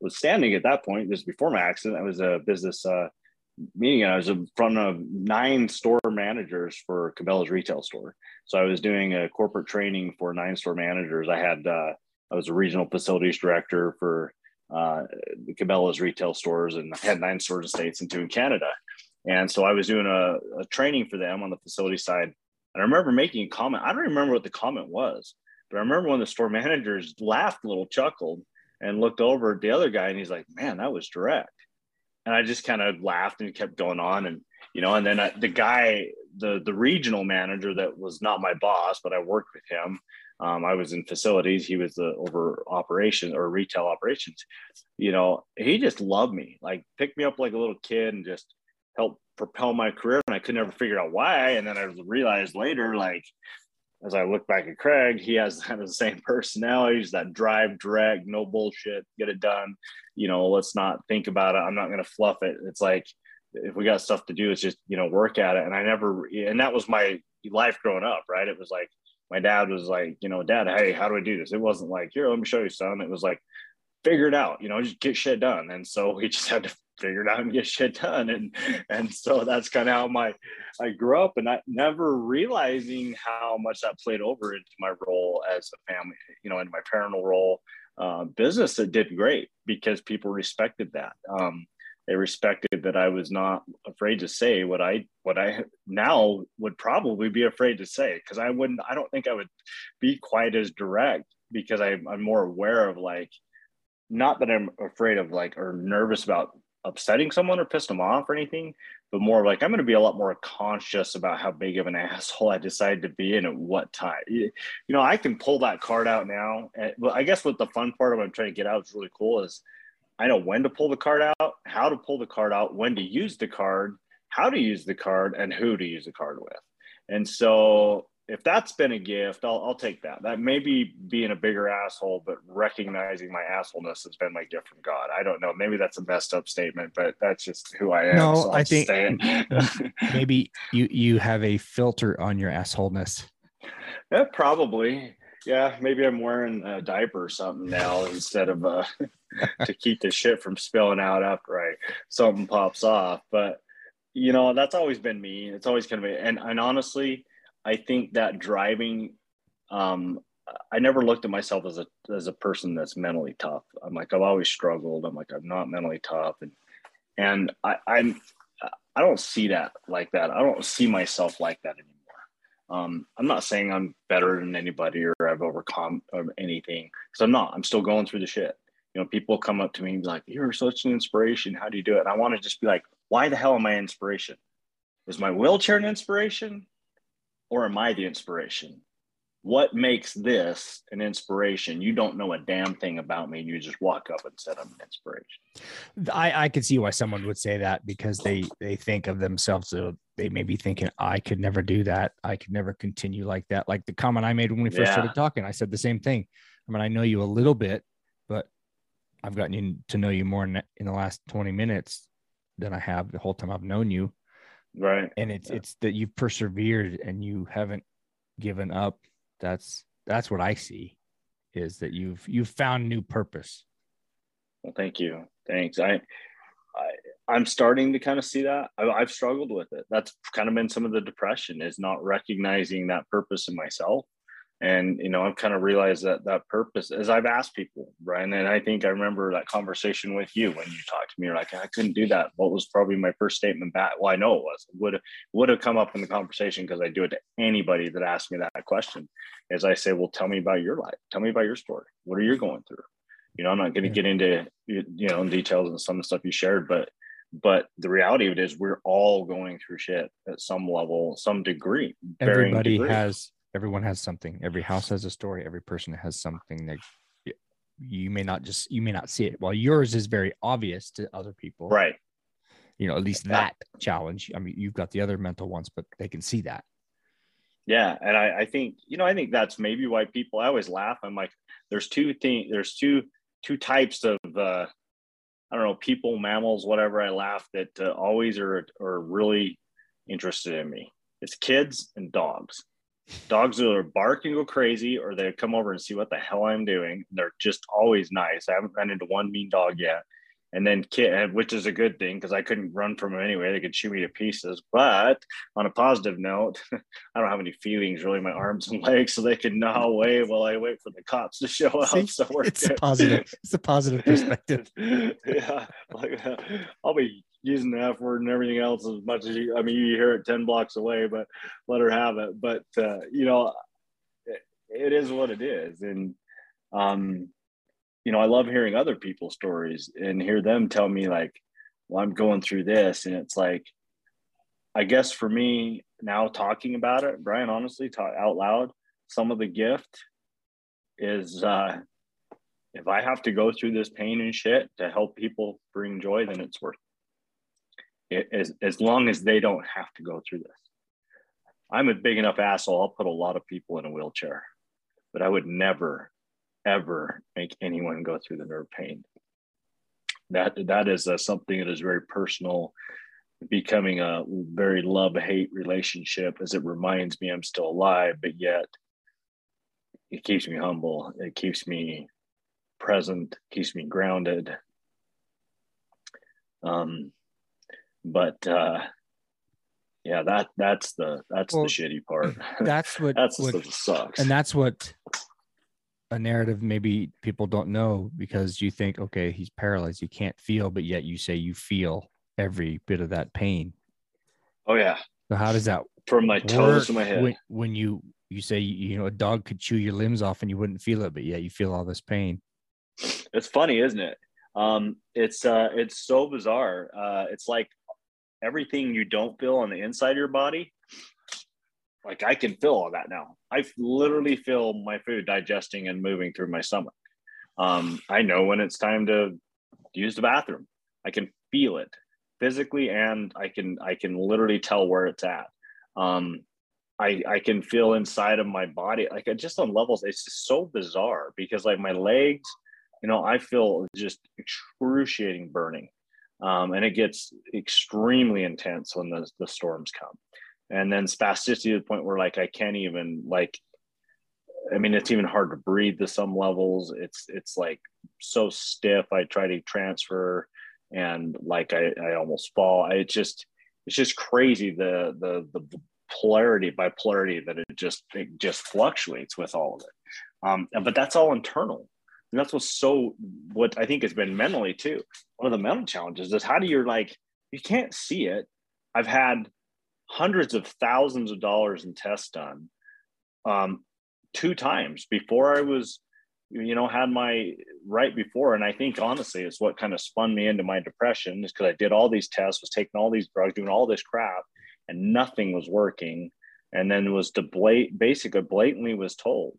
was standing at that point just before my accident i was a business uh, meeting and i was in front of nine store managers for cabela's retail store. So i was doing a corporate training for nine store managers. I had uh, i was a regional facilities director for uh, Cabela's retail stores and I had nine stores in states and two in Canada. And so I was doing a, a, training for them on the facility side. And I remember making a comment. I don't remember what the comment was, but I remember when the store managers laughed a little, chuckled, and looked over at the other guy, and he's like, "Man, that was direct." And I just kind of laughed and kept going on, and you know, and then I, the guy, the the regional manager that was not my boss, but I worked with him. Um, I was in facilities. He was the over operations or retail operations. You know, he just loved me, like picked me up like a little kid and just helped propel my career. And I could never figure out why. And then I realized later, like as I look back at Craig, he has kind of the same personality. That drive, direct, no bullshit, get it done. You know, let's not think about it. I'm not going to fluff it. It's like if we got stuff to do, it's just you know work at it. And I never, and that was my life growing up, right? It was like my dad was like, you know, dad, hey, how do I do this? It wasn't like, here, let me show you, son. It was like, figure it out, you know, just get shit done. And so we just had to figure it out and get shit done. And and so that's kind of how my I grew up and I never realizing how much that played over into my role as a family, you know, in my parental role. Uh, business that did great because people respected that. Um, they respected that I was not afraid to say what I what I now would probably be afraid to say because I wouldn't I don't think I would be quite as direct because I, I'm more aware of like not that I'm afraid of like or nervous about upsetting someone or pissing them off or anything, but more like I'm going to be a lot more conscious about how big of an asshole I decide to be and at what time. You know, I can pull that card out now. Eh, but I guess what the fun part of what I'm trying to get out is really cool is I know when to pull the card out, how to pull the card out, when to use the card, how to use the card, and who to use the card with. And so if that's been a gift, I'll, I'll take that. That may be being a bigger asshole, but recognizing my assholeness has been my gift from God. I don't know. Maybe that's a messed up statement, but that's just who I am. No, so I think maybe you you have a filter on your assholeness. Yeah, probably. Yeah, maybe I'm wearing a diaper or something now instead of uh, to keep the shit from spilling out after I something pops off. But you know, that's always been me. It's always kind of and and honestly I think that driving, um, I never looked at myself as a as a person that's mentally tough. I'm like I've always struggled. I'm like I'm not mentally tough, and and I, I'm I don't see that like that. I don't see myself like that anymore. Um, I'm not saying I'm better than anybody or I've overcome or anything because I'm not. I'm still going through the shit. You know, people come up to me and be like, "You're such an inspiration. How do you do it?" And I want to just be like, "Why the hell am I inspiration? Is my wheelchair an inspiration? or am I the inspiration? What makes this an inspiration? You don't know a damn thing about me, and you just walk up and said I'm an inspiration. I I could see why someone would say that because they they think of themselves. They may be thinking, I could never do that. I could never continue like that. Like the comment I made when we first yeah. started talking, I said the same thing. I mean, I know you a little bit, but I've gotten to know you more in, in the last 20 minutes than I have the whole time I've known you right and it's yeah. it's that you've persevered and you haven't given up that's that's what i see is that you've you've found new purpose well thank you thanks i i i'm starting to kind of see that. I, i've struggled with it. That's kind of been some of the depression is not recognizing that purpose in myself. And you know i've kind of realized that that purpose as i've asked people brian and i think i remember that conversation with you when you talked to me you're like i couldn't do that. What was probably my first statement back well i know it was would have would have come up in the conversation because i do it to anybody that asked me that question as i say well tell me about your life. Tell me about your story. What are you going through? You know i'm not going to get into you know details and some of the stuff you shared but but the reality of it is we're all going through shit at some level some degree everybody degree. has everyone has something. Every house has a story. Every person has something that you may not just you may not see it. While yours is very obvious to other people. Right. You know at least that challenge. I mean you've got the other mental ones but they can see that. Yeah and i, I think you know i think that's maybe why people i always laugh. I'm like there's two things there's two two types of uh i don't know people mammals whatever i laugh that uh, always are are really interested in me it's kids and dogs Dogs either bark and go crazy or they come over and see what the hell I'm doing. They're just always nice. I haven't run into one mean dog yet. And then kid, which is a good thing because I couldn't run from them anyway. They could chew me to pieces. But on a positive note, I don't have any feelings really my arms and legs, so they can gnaw away while I wait for the cops to show up. See, so we're it's good. positive. It's a positive perspective. yeah, like I'll be using the F word and everything else as much as you, I mean, you hear it 10 blocks away, but let her have it. But, uh, you know, it, it is what it is. And, um, you know, I love hearing other people's stories and hear them tell me, like, well, I'm going through this. And it's like, I guess for me now talking about it, Brian, honestly, talk out loud, some of the gift is, uh, if I have to go through this pain and shit to help people bring joy, then it's worth as, as long as they don't have to go through this. I'm a big enough asshole. I'll put a lot of people in a wheelchair, but I would never, ever make anyone go through the nerve pain. That that is uh, something that is very personal, becoming a very love hate relationship. As it reminds me I'm still alive, but yet it keeps me humble. It keeps me present, keeps me grounded. Um, but uh, yeah, that that's the that's well, the shitty part. That's what that's what sucks, and that's what a narrative maybe people don't know because you think, okay, he's paralyzed, you can't feel, but yet you say you feel every bit of that pain. Oh yeah. So how does that from my toes to my head when, when you you say you know a dog could chew your limbs off and you wouldn't feel it, but yet you feel all this pain? It's funny, isn't it? Um, it's uh, it's so bizarre. Uh, it's like everything you don't feel on the inside of your body like I can feel all that now. I literally feel my food digesting and moving through my stomach. Um, I know when it's time to use the bathroom. I can feel it physically, and I can I can literally tell where it's at. Um, I I can feel inside of my body, like just on levels. It's just so bizarre because like my legs, you know, I feel just excruciating burning, um, and it gets extremely intense when the the storms come and then spasticity to the point where like I can't even like I mean it's even hard to breathe to some levels. It's it's like so stiff. I try to transfer and like I, I almost fall. I just it's just crazy the the the polarity bipolarity that it just it just fluctuates with all of it. Um, but that's all internal. And that's what's so what I think has been mentally too. One of the mental challenges is how do you like you can't see it. I've had hundreds of thousands of dollars in tests done um, two times before I was, you know, had my right before. And I think honestly, it's what kind of spun me into my depression is because I did all these tests, was taking all these drugs, doing all this crap, and nothing was working. And then was to blat- basically blatantly was told,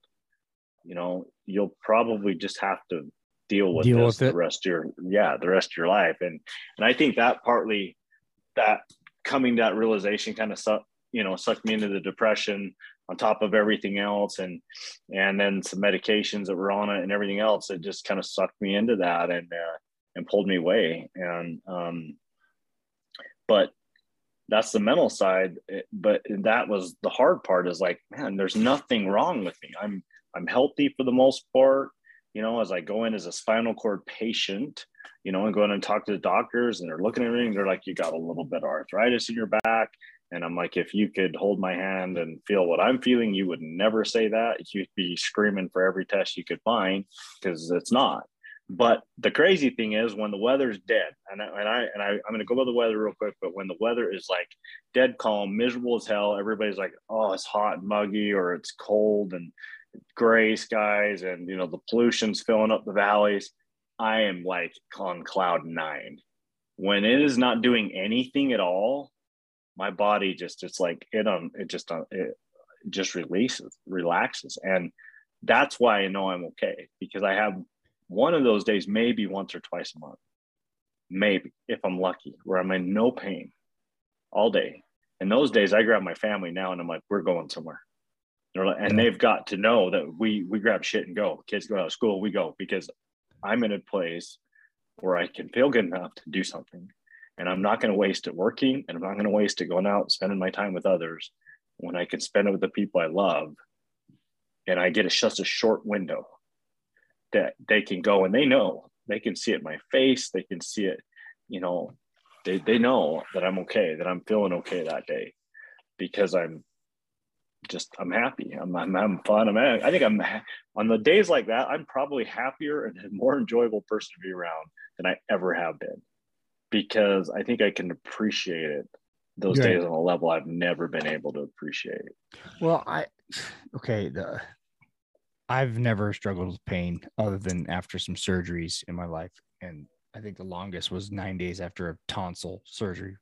you know, you'll probably just have to deal with deal this with the rest of your yeah the rest of your life and and i think that partly that coming to that realization kind of sucked, you know, sucked me into the depression on top of everything else. And, and then some medications that were on it and everything else, it just kind of sucked me into that and, uh, and pulled me away. And, um, but that's the mental side. But that was the hard part is like, man, there's nothing wrong with me. I'm, I'm healthy for the most part. You know, as I go in as a spinal cord patient, you know, and go in and talk to the doctors and they're looking at everything. They're like, you got a little bit of arthritis in your back. And I'm like, if you could hold my hand and feel what I'm feeling, you would never say that. You'd be screaming for every test you could find because it's not. But the crazy thing is when the weather's dead, and I, and I and I, I'm to go by the weather real quick. But when the weather is like dead calm, miserable as hell, everybody's like, oh, it's hot and muggy, or it's cold and gray skies, and you know the pollution's filling up the valleys I am like on cloud nine. When it is not doing anything at all, my body just it's like it um it just uh, it just releases relaxes. And that's why I know I'm okay because I have one of those days maybe once or twice a month. Maybe if I'm lucky where I'm in no pain all day. And those days I grab my family now and I'm like we're going somewhere and they've got to know that we we grab shit and go kids go out of school we go because I'm in a place where I can feel good enough to do something. And I'm not going to waste it working and I'm not going to waste it going out, spending my time with others when I can spend it with the people I love. And I get a, just a short window that they can go and they know they can see it in my face. They can see it, you know, they, they know that I'm okay, that I'm feeling okay that day because I'm just I'm happy. I'm I'm having fun. I'm I think I'm on the days like that. I'm probably happier and a more enjoyable person to be around than I ever have been, because I think I can appreciate it those days on a level I've never been able to appreciate. Well, I okay the. I've never struggled with pain other than after some surgeries in my life. And I think the longest was nine days after a tonsil surgery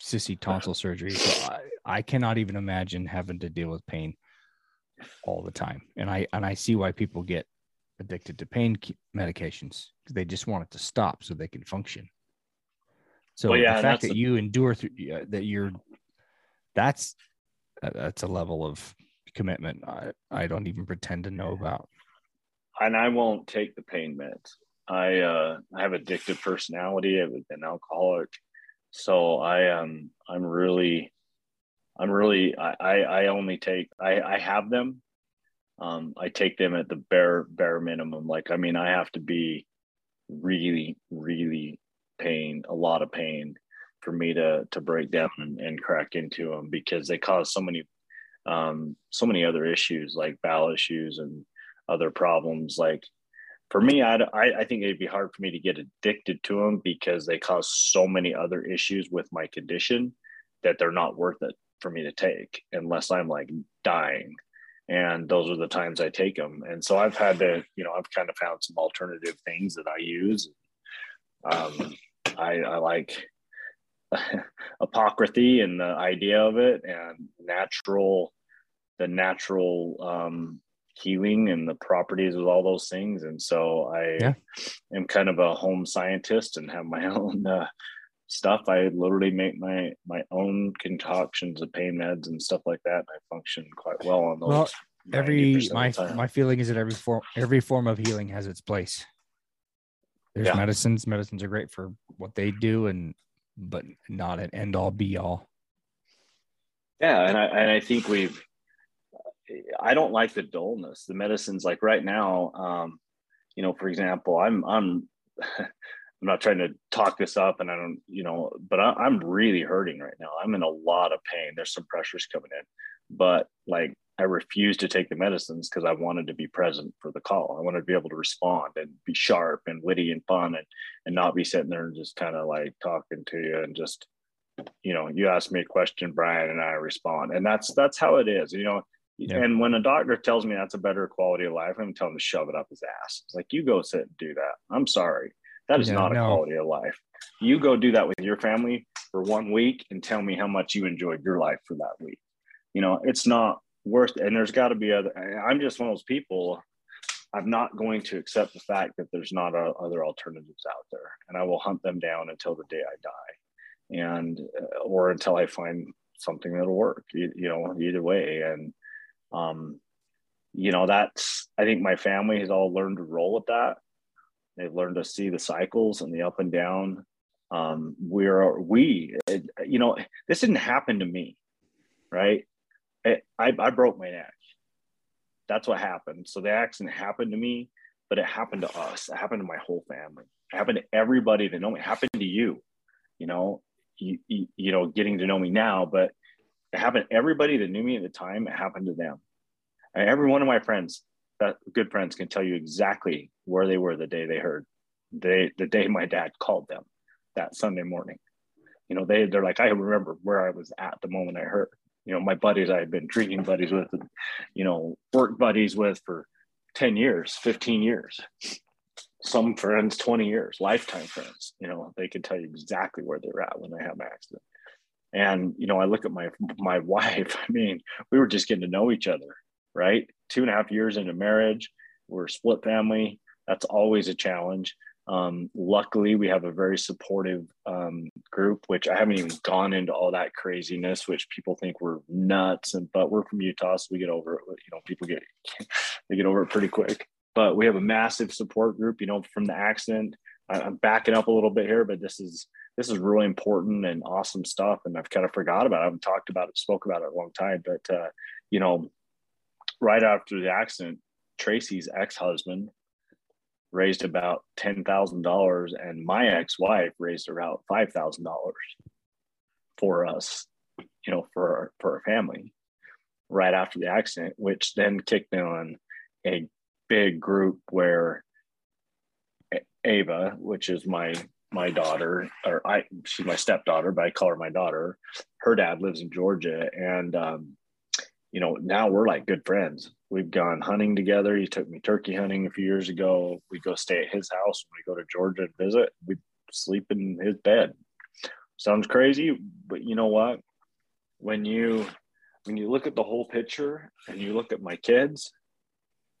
sissy tonsil surgery. So I, I cannot even imagine having to deal with pain all the time. And I and I see why people get addicted to pain medications because they just want it to stop so they can function. So well, yeah, the fact that you endure through uh, that you're that's that's a level of commitment I, I don't even pretend to know about. And I won't take the pain meds. I uh, I have addictive personality. I've been alcoholic so I um I'm really I'm really I I only take I I have them um, I take them at the bare bare minimum. Like I mean, I have to be really, really pain, a lot of pain for me to to break down and, and crack into them because they cause so many um, so many other issues like bowel issues and other problems. Like for me, I, I think it'd be hard for me to get addicted to them because they cause so many other issues with my condition that they're not worth it for me to take unless I'm like dying. And those are the times I take them. And so I've had to, you know, I've kind of found some alternative things that I use. Um, I, I like apothecary and the idea of it and natural, the natural um, healing and the properties of all those things. And so I yeah. am kind of a home scientist and have my own uh, stuff. I literally make my my own concoctions of pain meds and stuff like that. And I function quite well on those. Well, every my my feeling is that every form every form of healing has its place. There's yeah. medicines. Medicines are great for what they do, and but not an end all be all. Yeah, and I and I think we've. I don't like the dullness. The medicines, like right now, um, you know, for example, I'm I'm I'm not trying to talk this up, and I don't, you know, but I, I'm really hurting right now. I'm in a lot of pain. There's some pressures coming in, but like I refused to take the medicines because I wanted to be present for the call. I wanted to be able to respond and be sharp and witty and fun and and not be sitting there and just kind of like talking to you and just you know you ask me a question brian and i respond and that's that's how it is you know yeah. and when a doctor tells me that's a better quality of life i'm telling him to shove it up his ass. It's like you go sit and do that. I'm sorry. That is yeah, not a no. quality of life. You go do that with your family for one week and tell me how much you enjoyed your life for that week. You know it's not worst and there's got to be other i'm just one of those people i'm not going to accept the fact that there's not a, other alternatives out there and i will hunt them down until the day i die. And uh, or until i find something that'll work you, you know either way. And um you know that's i think my family has all learned to roll with that they've learned to see the cycles and the up and down um we're we you know this didn't happen to me right I, I, broke my neck. That's what happened. So the accident happened to me, but it happened to us. It happened to my whole family. It happened to everybody that know me. It happened to you. You know, you, you, you know, getting to know me now, but it happened everybody that knew me at the time. It happened to them. And every one of my friends, that good friends, can tell you exactly where they were the day they heard. They the day my dad called them that Sunday morning. You know, they they're like, I remember where I was at the moment I heard you know my buddies I had been drinking buddies with, you know work buddies with for ten years, fifteen years. Some friends, twenty years, lifetime friends. You know they can tell you exactly where they're at when they have an accident. And you know I look at my my wife. I mean, we were just getting to know each other, right? Two and a half years into marriage, we're a split family. That's always a challenge. Um, luckily, we have a very supportive um, group, which I haven't even gone into all that craziness, which people think we're nuts. And but we're from Utah, so we get over it. You know, people get they get over it pretty quick. But we have a massive support group. You know, from the accident, I, I'm backing up a little bit here, but this is this is really important and awesome stuff. And I've kind of forgot about it. I haven't talked about it, spoke about it a long time. But uh, you know, right after the accident, Tracy's ex-husband raised about $10,000 and my ex-wife raised about $5,000 for us, you know, for our, for our family right after the accident, which then kicked on a big group where Ava, which is my my daughter, or I she's my stepdaughter, but I call her my daughter. Her dad lives in Georgia, and um, you know, now we're like good friends. We've gone hunting together. He took me turkey hunting a few years ago. We go stay at his house when we go to Georgia and visit. We sleep in his bed. Sounds crazy, but you know what? When you when you look at the whole picture and you look at my kids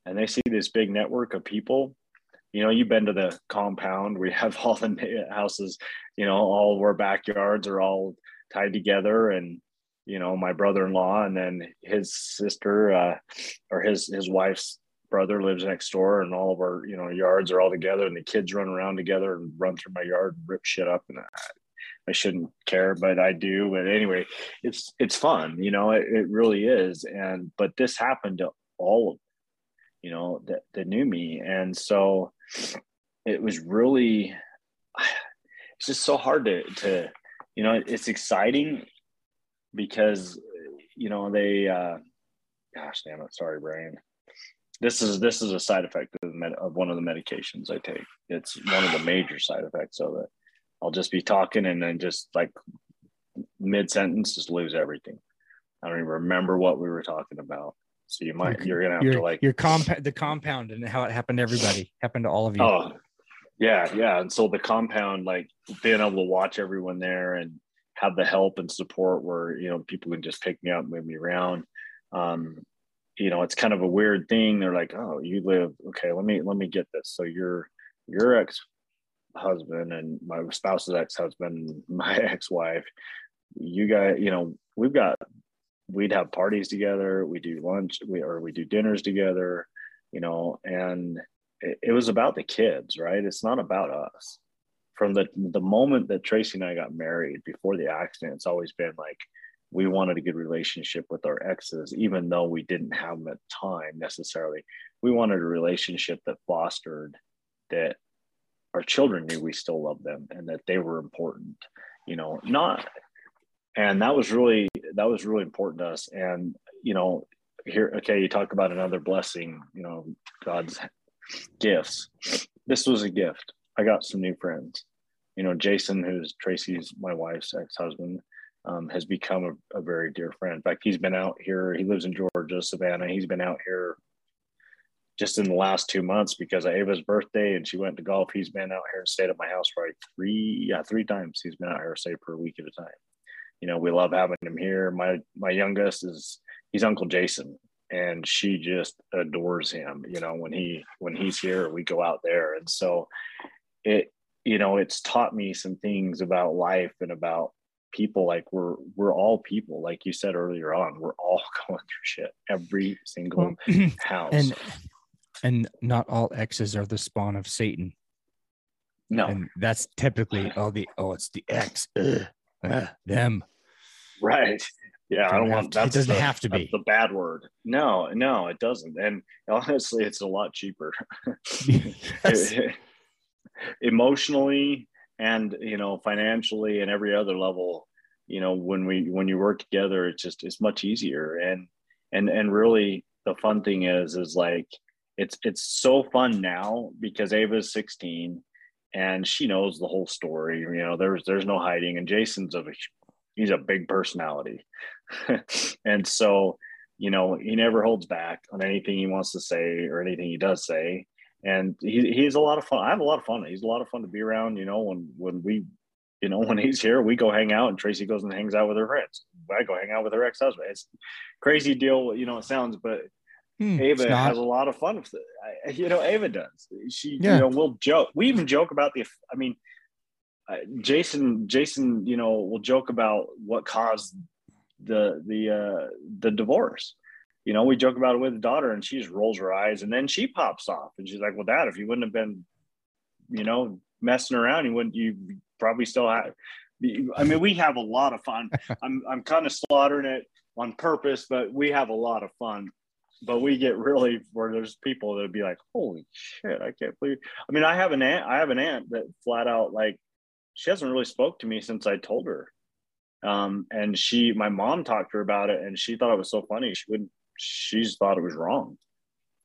and they see this big network of people, you know, you've been to the compound. We have all the houses, you know, all of our backyards are all tied together and you know my brother-in-law and then his sister uh, or his his wife's brother lives next door and all of our you know yards are all together and the kids run around together and run through my yard and rip shit up and I, I shouldn't care but I do but anyway it's it's fun you know it, it really is and but this happened to all of you know, that, that knew me. And so it was really, it's just so hard to, to, you know, it's exciting because, you know, they, uh, gosh damn it, sorry, Brian This is this is a side effect of, med- of one of the medications I take. It's one of the major side effects of it. I'll just be talking and then just like mid sentence, just lose everything. I don't even remember what we were talking about. So you might you're gonna have your, to like your compound the compound and how it happened to everybody happened to all of you. Oh, yeah, yeah. And so the compound, like being able to watch everyone there and have the help and support where you know people can just pick me up, move me around. Um, you know, it's kind of a weird thing. They're like, "Oh, you live okay. Let me let me get this. So your your ex husband and my spouse's ex husband, my ex wife, you guys, you know, we've got we'd have parties together. We do lunch, we or we do dinners together. You know, and it, it was about the kids, right? It's not about us. From the the moment that Tracy and I got married, before the accident, it's always been like we wanted a good relationship with our exes, even though we didn't have them at the time necessarily. We wanted a relationship that fostered that our children knew we still loved them and that they were important, you know, not and that was really that was really important to us. And, you know, here, okay, you talk about another blessing, you know, God's gifts. This was a gift. I got some new friends. You know, Jason, who's Tracy's my wife's ex-husband, um, has become a, a, very dear friend. In fact, he's been out here. He lives in Georgia, Savannah. He's been out here just in the last two months because of Ava's birthday and she went to golf. He's been out here and stayed at my house for like three, yeah, three times. He's been out here, say, per week at a time. You know, we love having him here. My my youngest is he's Uncle Jason, and she just adores him. You know, when he when he's here, we go out there, and so it you know it's taught me some things about life and about people. Like we're we're all people. Like you said earlier on we're all going through shit every single house. and and not all exes are the spawn of satan. No. And that's typically oh the oh it's the ex Ugh, uh, them. Right. Yeah i don't want that doesn't the, have to be. the bad word. No no it doesn't. And honestly it's a lot cheaper. Emotionally and you know financially and every other level you know when we when you work together it's just it's much easier. And and and really the fun thing is is like it's it's so fun now because ava's 16 and she knows the whole story you know there's there's no hiding and jason's a he's a big personality and so you know he never holds back on anything he wants to say or anything he does say and he, he's a lot of fun. I have a lot of fun. He's a lot of fun to be around. You know, when when we, you know, when he's here, we go hang out, and Tracy goes and hangs out with her friends. I go hang out with her ex husband. It's crazy deal. You know, it sounds, but hmm, Ava has a lot of fun with it. You know, Ava does. She, yeah. you know, we'll joke. We even joke about the. I mean, uh, Jason, Jason, you know, will joke about what caused the the uh the divorce you know, we joke about it with the daughter and she just rolls her eyes and then she pops off and she's like, well, dad, if you wouldn't have been, you know, messing around, you wouldn't, you probably still have, I mean, we have a lot of fun. I'm, I'm kind of slaughtering it on purpose, but we have a lot of fun. But we get really where there's people that'd be like, "Holy shit, I can't believe." I mean, I have an aunt. I have an aunt that flat out like, she hasn't really spoke to me since I told her. Um, and she, my mom talked to her about it, and she thought it was so funny. She wouldn't she's thought it was wrong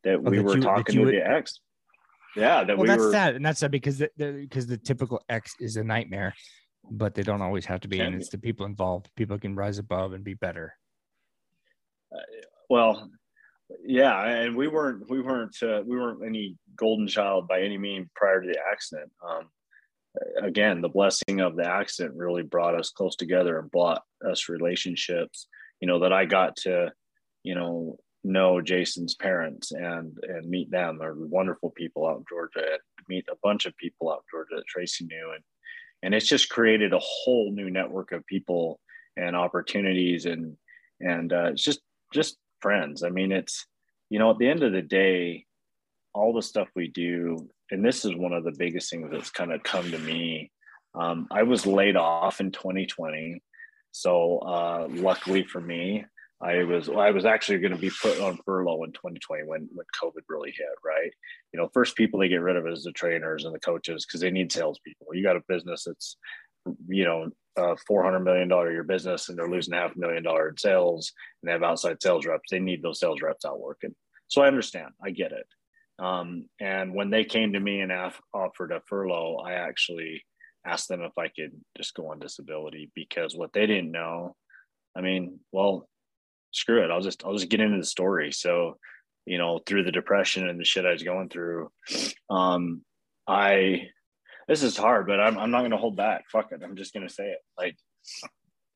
that oh, we that were you, talking to would, the ex. Yeah, that well, we that's were, that, and that's that because the, because the typical ex is a nightmare, but they don't always have to be, and it's the people involved. People can rise above and be better. Uh, well, yeah, and we weren't we weren't uh, we weren't any golden child by any means prior to the accident. Um, again, the blessing of the accident really brought us close together and brought us relationships. You know that I got to you know, know Jason's parents and and meet them. They're wonderful people out in Georgia. And meet a bunch of people out in Georgia that Tracy knew, and and it's just created a whole new network of people and opportunities, and and uh, it's just just friends. I mean, it's you know, at the end of the day, all the stuff we do, and this is one of the biggest things that's kind of come to me. Um, I was laid off in 2020. So uh, luckily for me, I was I was actually going to be put on furlough in 2020 when when COVID really hit, right? You know, first people they get rid of is the trainers and the coaches because they need salespeople. You got a business that's, you know, a 400 million dollar year business and they're losing half a million dollar in sales and they have outside sales reps. They need those sales reps out working. So I understand. I get it. Um, and when they came to me and af- offered a furlough, I actually asked them if I could just go on disability because what they didn't know, I mean, well, screw it. I'll just I'll just get into the story. So, you know, through the depression and the shit I was going through, um, I this is hard, but I'm I'm not gonna hold back. Fuck it. I'm just gonna say it. Like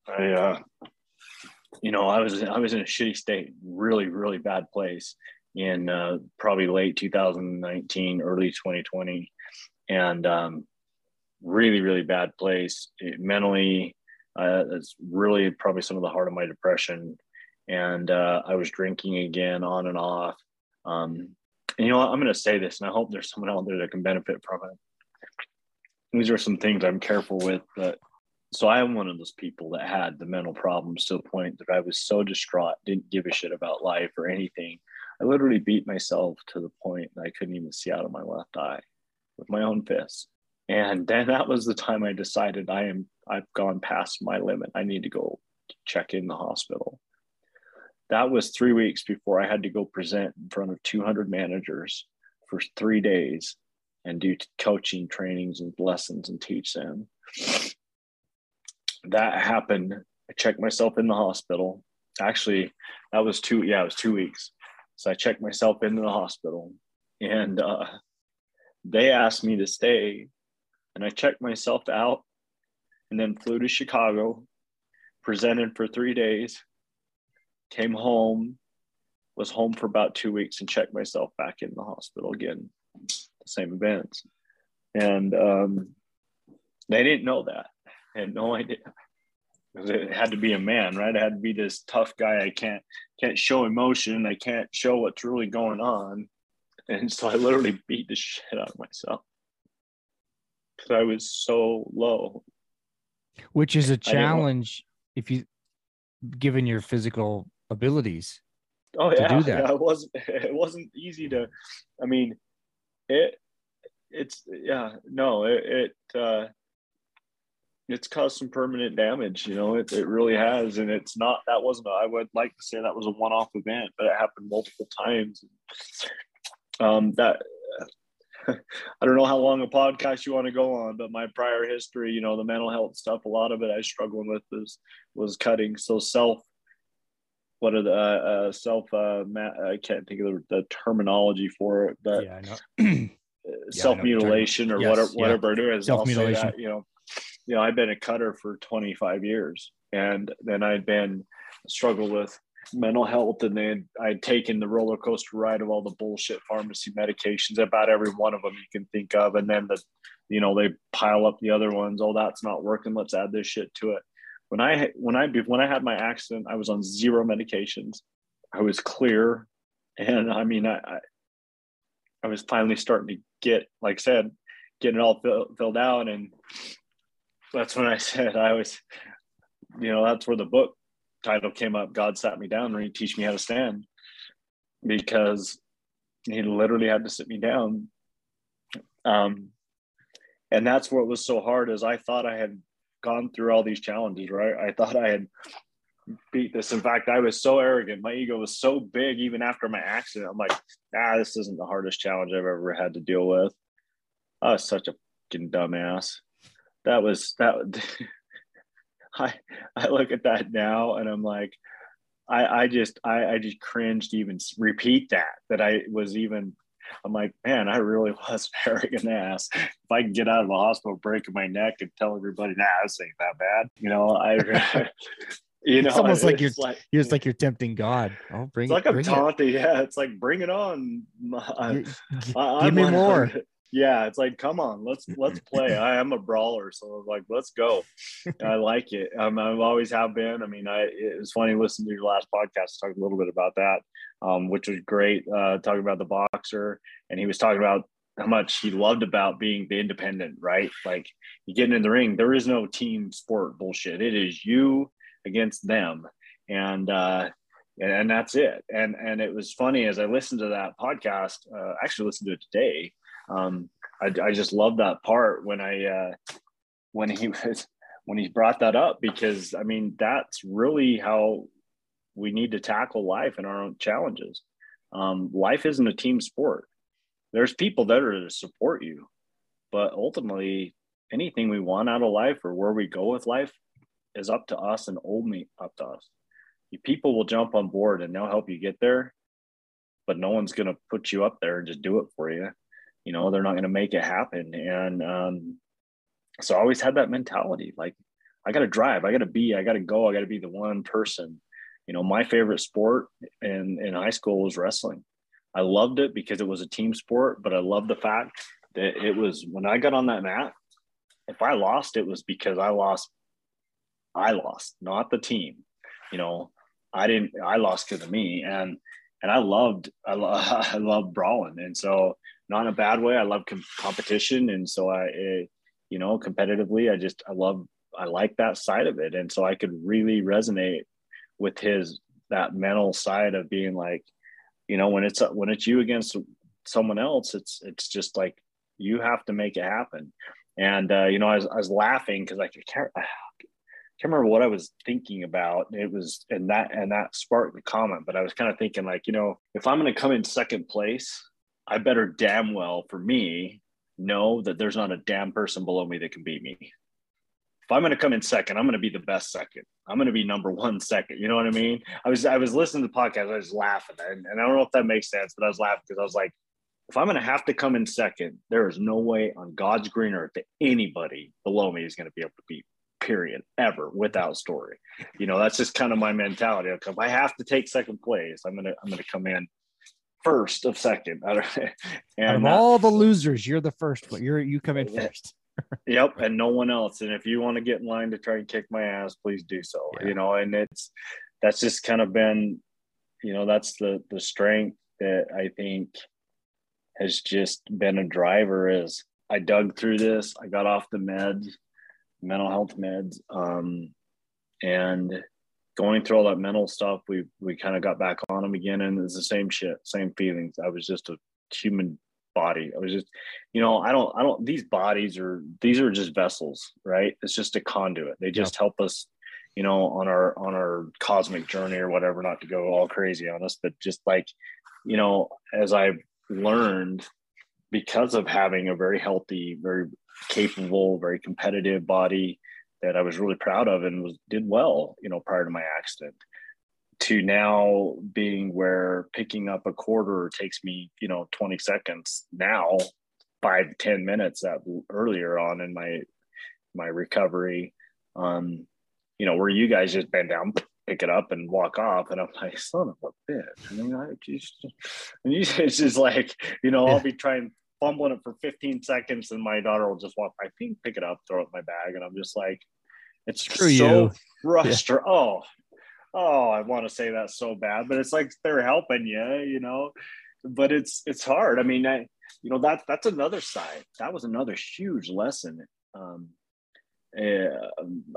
I uh you know, I was I was in a shitty state, really, really bad place in uh, probably late 2019, early 2020, and um, really, really bad place it, mentally. Uh, it's really probably some of the heart of my depression and uh, I was drinking again on and off. Um, and you know, what? I'm going to say this, and I hope there's someone out there that can benefit from it. These are some things I'm careful with, but so I am one of those people that had the mental problems to the point that I was so distraught, didn't give a shit about life or anything. I literally beat myself to the point that I couldn't even see out of my left eye with my own fists. And then that was the time I decided I am I've gone past my limit. I need to go check in the hospital that was three weeks before I had to go present in front of 200 managers for three days and do coaching trainings and lessons and teach them. That happened. I checked myself in the hospital. Actually, that was two, yeah, it was two weeks. So I checked myself into the hospital and uh, they asked me to stay. And I checked myself out and then flew to Chicago, presented for three days, came home, was home for about two weeks and checked myself back in the hospital again, the same events. And um, they didn't know that. I had no idea. Because it had to be a man, right? I had to be this tough guy. I can't can't show emotion. I can't show what's really going on. And so I literally beat the shit out of myself because I was so low. Which is a challenge if you, given your physical abilities. Oh yeah, do that. yeah, it wasn't it wasn't easy to. I mean, it it's yeah no it, it uh, it's caused some permanent damage. You know, it it really has, and it's not that wasn't. A, I would like to say that was a one off event, but it happened multiple times. Um, that I don't know how long a podcast you want to go on, but my prior history, you know, the mental health stuff, a lot of it I was struggling with was was cutting. So self what are the uh, uh, self uh, ma- I can't think of the, the terminology for it, but yeah, self mutilation or yes, whatever yeah. whatever it is. Self mutilation. You know, you know, I've been a cutter for 25 years, and then I'd been struggle with mental health, and then I'd taken the roller coaster ride of all the bullshit pharmacy medications, about every one of them you can think of, and then the, you know, they pile up the other ones. Oh, that's not working. Let's add this shit to it when I when I when I had my accident, I was on zero medications. I was clear, and I mean, I I, was finally starting to get, like I said, getting it all fill, filled out, and that's when I said I was, you know, that's where the book title came up. God sat me down and he teach me how to stand, because he literally had to sit me down. Um, and that's what was so hard is I thought I had gone through all these challenges, right? I thought I had beat this. In fact, I was so arrogant. My ego was so big even after my accident. I'm like, ah, this isn't the hardest challenge I've ever had to deal with. I was such a fucking dumbass. That was that. I I look at that now and I'm like, I I just I I just cringed to even repeat that that I was even I'm like, man, I really was arrogant ass. If I can get out of the hospital breaking my neck and tell everybody, nah, this ain't that bad. You know, I you know, it's almost like you're like, it's like you're tempting God. Oh, bring it's like I'm taunting. It. Yeah, it's like bring it on. I, I, Give me more yeah it's like come on let's let's play i am a brawler so like let's go i like it um, i've always have been i mean i it was funny listening to your last podcast talk a little bit about that um, which was great uh, talking about the boxer and he was talking about how much he loved about being the independent right like you getting in the ring there is no team sport bullshit it is you against them and uh and, and that's it. And and it was funny as I listened to that podcast. Uh, actually, listened to it today. Um, I, I just love that part when I uh, when he was when he brought that up because I mean that's really how we need to tackle life and our own challenges. Um, life isn't a team sport. There's people that are to support you, but ultimately, anything we want out of life or where we go with life is up to us and only up to us. People will jump on board and they'll help you get there, but no one's going to put you up there and just do it for you. You know, they're not going to make it happen. And um, so I always had that mentality like, I got to drive, I got to be, I got to go, I got to be the one person. You know, my favorite sport in, in high school was wrestling. I loved it because it was a team sport, but I loved the fact that it was when I got on that mat, if I lost, it was because I lost. I lost, not the team. You know, I didn't. I lost because of me, and and I loved. I, lo- I loved brawling, and so not in a bad way. I love com- competition, and so I, it, you know, competitively, I just I love. I like that side of it, and so I could really resonate with his that mental side of being like, you know, when it's when it's you against someone else, it's it's just like you have to make it happen. And uh, you know, I was, I was laughing because I can't, I can't remember what I was thinking about. It was and that and that sparked the comment. But I was kind of thinking like, you know, if I'm going to come in second place, I better damn well for me know that there's not a damn person below me that can beat me. If I'm going to come in second, I'm going to be the best second. I'm going to be number one second. You know what I mean? I was I was listening to the podcast. I was laughing, and, and I don't know if that makes sense, but I was laughing because I was like, if I'm going to have to come in second, there is no way on God's green earth that anybody below me is going to be able to beat. Period. Ever without story. You know, that's just kind of my mentality. If I have to take second place, I'm gonna I'm gonna come in first of second. and Out of all uh, the losers, you're the first one. You're you come in first. Yep, and no one else. And if you want to get in line to try and kick my ass, please do so. Yeah. You know, and it's that's just kind of been, you know, that's the the strength that I think has just been a driver is I dug through this. I got off the meds, mental health meds, um, and going through all that mental stuff, we we kind of got back on them again, and it's the same shit, same feelings. I was just a human body. I was just, you know, I don't, I don't. These bodies are these are just vessels, right? It's just a conduit. They just yep. help us, you know, on our on our cosmic journey or whatever. Not to go all crazy on us, but just like, you know, as I've learned because of having a very healthy, very capable, very competitive body that I was really proud of and was did well, you know, prior to my accident to now being where picking up a quarter takes me, you know, 20 seconds now, five, 10 minutes that earlier on in my, my recovery. Um, you know, where you guys just bend down, pick it up and walk off. And I'm like, son of a bitch. I mean, I just, and you, it's just like, you know, I'll be trying fumbling it for 15 seconds and my daughter will just walk by, pick it up, throw it in my bag. And I'm just like, it's Screw so frustrating. Yeah. Oh, oh, I want to say that so bad, but it's like they're helping you, you know, but it's, it's hard. I mean, I, you know, that that's another side. That was another huge lesson. Um, a,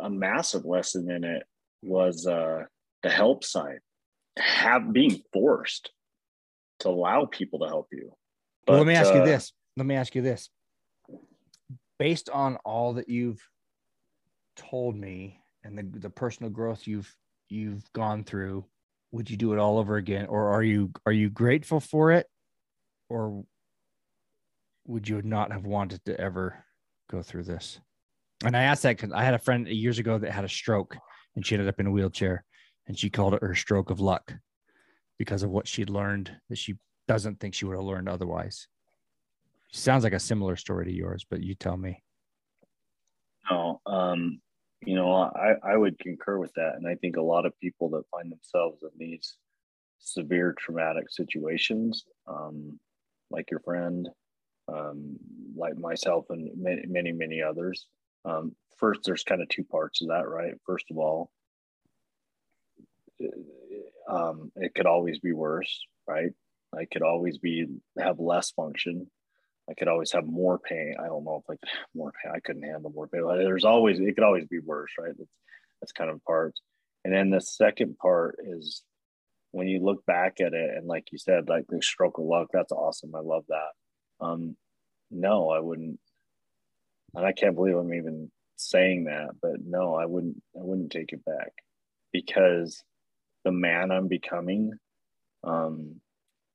a massive lesson in it was uh, the help side, have being forced to allow people to help you. But, well, let me ask uh, you this. Let me ask you this. Based on all that you've told me and the, the personal growth you've you've gone through, would you do it all over again, or are you are you grateful for it, or would you not have wanted to ever go through this? And I asked that because I had a friend years ago that had a stroke and she ended up in a wheelchair and she called it her stroke of luck because of what she'd learned that she doesn't think she would have learned otherwise. Sounds like a similar story to yours, but you tell me. No, um, you know, I, I would concur with that. And I think a lot of people that find themselves in these severe traumatic situations, um, like your friend, um, like myself, and many, many, many others, um, first, there's kind of two parts of that, right? First of all, um, it could always be worse, right? I could always be have less function. I could always have more pain. I don't know if have more pain. I couldn't handle more pain. There's always it could always be worse, right? That's that's kind of part. And then the second part is when you look back at it and like you said, like the stroke of luck, that's awesome. I love that. Um, no, I wouldn't. And I can't believe I'm even saying that, but no, I wouldn't. I wouldn't take it back because the man I'm becoming, um,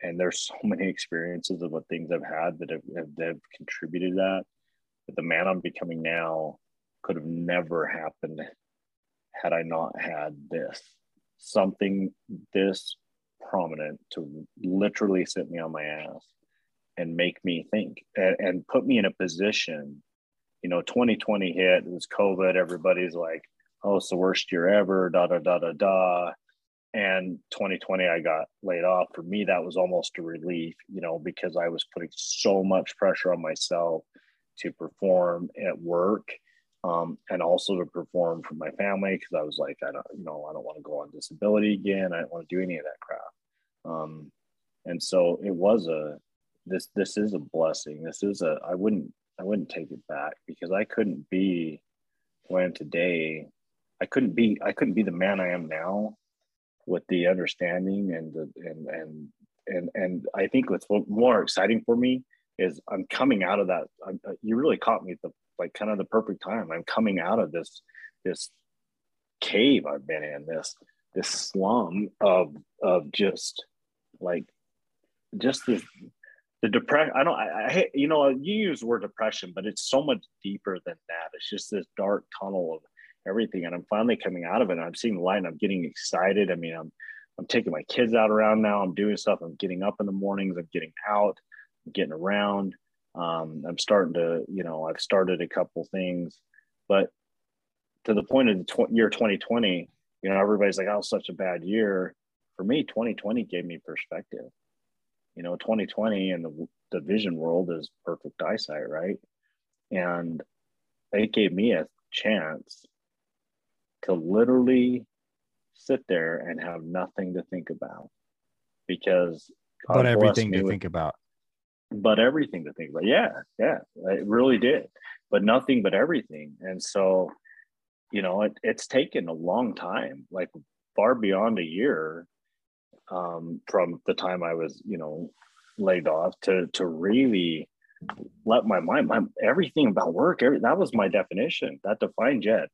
and there's so many experiences of what things I've had that have, have, that have contributed to that. But the man I'm becoming now could have never happened had I not had this something this prominent to literally sit me on my ass and make me think and, and put me in a position. You know, 2020 hit, it was COVID, everybody's like, oh, it's the worst year ever, da da da da da. And 2020, I got laid off. For me, that was almost a relief, you know, because I was putting so much pressure on myself to perform at work um, and also to perform for my family because I was like, I don't, you know, I don't want to go on disability again. I don't want to do any of that crap. Um, and so it was a this this is a blessing. This is a I wouldn't I wouldn't take it back because I couldn't be when today I couldn't be I couldn't be the man I am now with the understanding and the and and and and I think what's more exciting for me is I'm coming out of that. I, you really caught me at the like kind of the perfect time. I'm coming out of this this cave I've been in this this slum of of just like just the the depression i don't I, I you know you use the word depression but it's so much deeper than that it's just this dark tunnel of everything and i'm finally coming out of it i'm seeing the light and i'm getting excited. I mean i'm i'm taking my kids out around now. I'm doing stuff. I'm getting up in the mornings. I'm getting out. I'm getting around. Um, i'm starting to you know i've started a couple things but to the point of the tw- year 2020 you know everybody's like oh such a bad year. For me 2020 gave me perspective. You know 2020 and the, the vision world is perfect eyesight right? And it gave me a chance to literally sit there and have nothing to think about because God but everything to with, think about but everything to think about yeah yeah it really did but nothing but everything and so you know it, it's taken a long time like far beyond a year um, from the time I was, you know, laid off to to really let my mind, my everything about work, every, that was my definition. That defined Jed.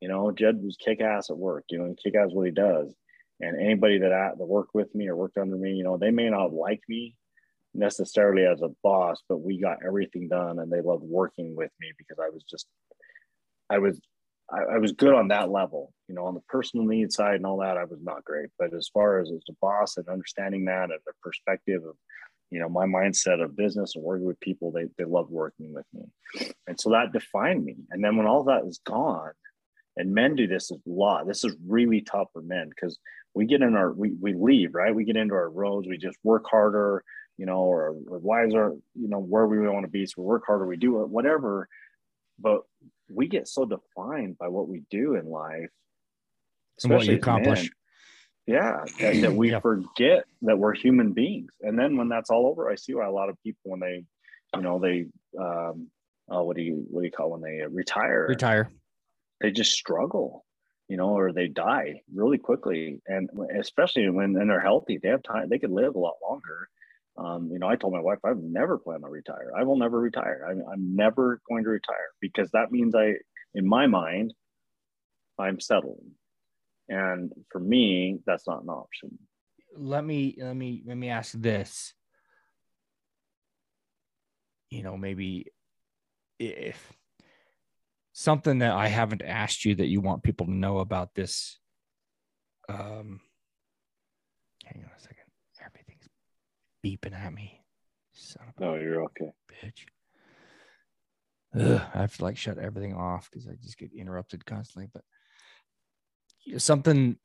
You know, Jed was kick ass at work. You know, kick ass what he does. And anybody that that worked with me or worked under me, you know, they may not like me necessarily as a boss, but we got everything done, and they loved working with me because I was just, I was I, I, was good on that level. You know, on the personal need side and all that, I was not great. But as far as as a boss and understanding that and the perspective of, you know, my mindset of business and working with people, they they loved working with me, and so that defined me. And then when all that is gone, and men do this a lot. This is really tough for men because we get in our we we leave right. We get into our roads. We just work harder. You know, or our wives are you know where we want to be. So we work harder. We do whatever. But we get so defined by what we do in life, and what you accomplish. Men, yeah, that, that we yeah. forget that we're human beings. And then when that's all over, I see why a lot of people when they, you know, they, um, oh, what do you what do you call when they retire? Retire. They just struggle, you know, or they die really quickly, and especially when and they're healthy, they have time. They could live a lot longer um, you know, I told my wife I've never planned to retire. I will never retire. I'm, I'm never going to retire because that means I, in my mind, I'm settling. And for me, that's not an option. Let me let me let me ask this. You know, maybe if something that I haven't asked you that you want people to know about this. Um, hang on a second Everything's beeping at me. Son of no, you're okay. Bitch. Ugh, I have to like shut everything off because I just get interrupted constantly. But something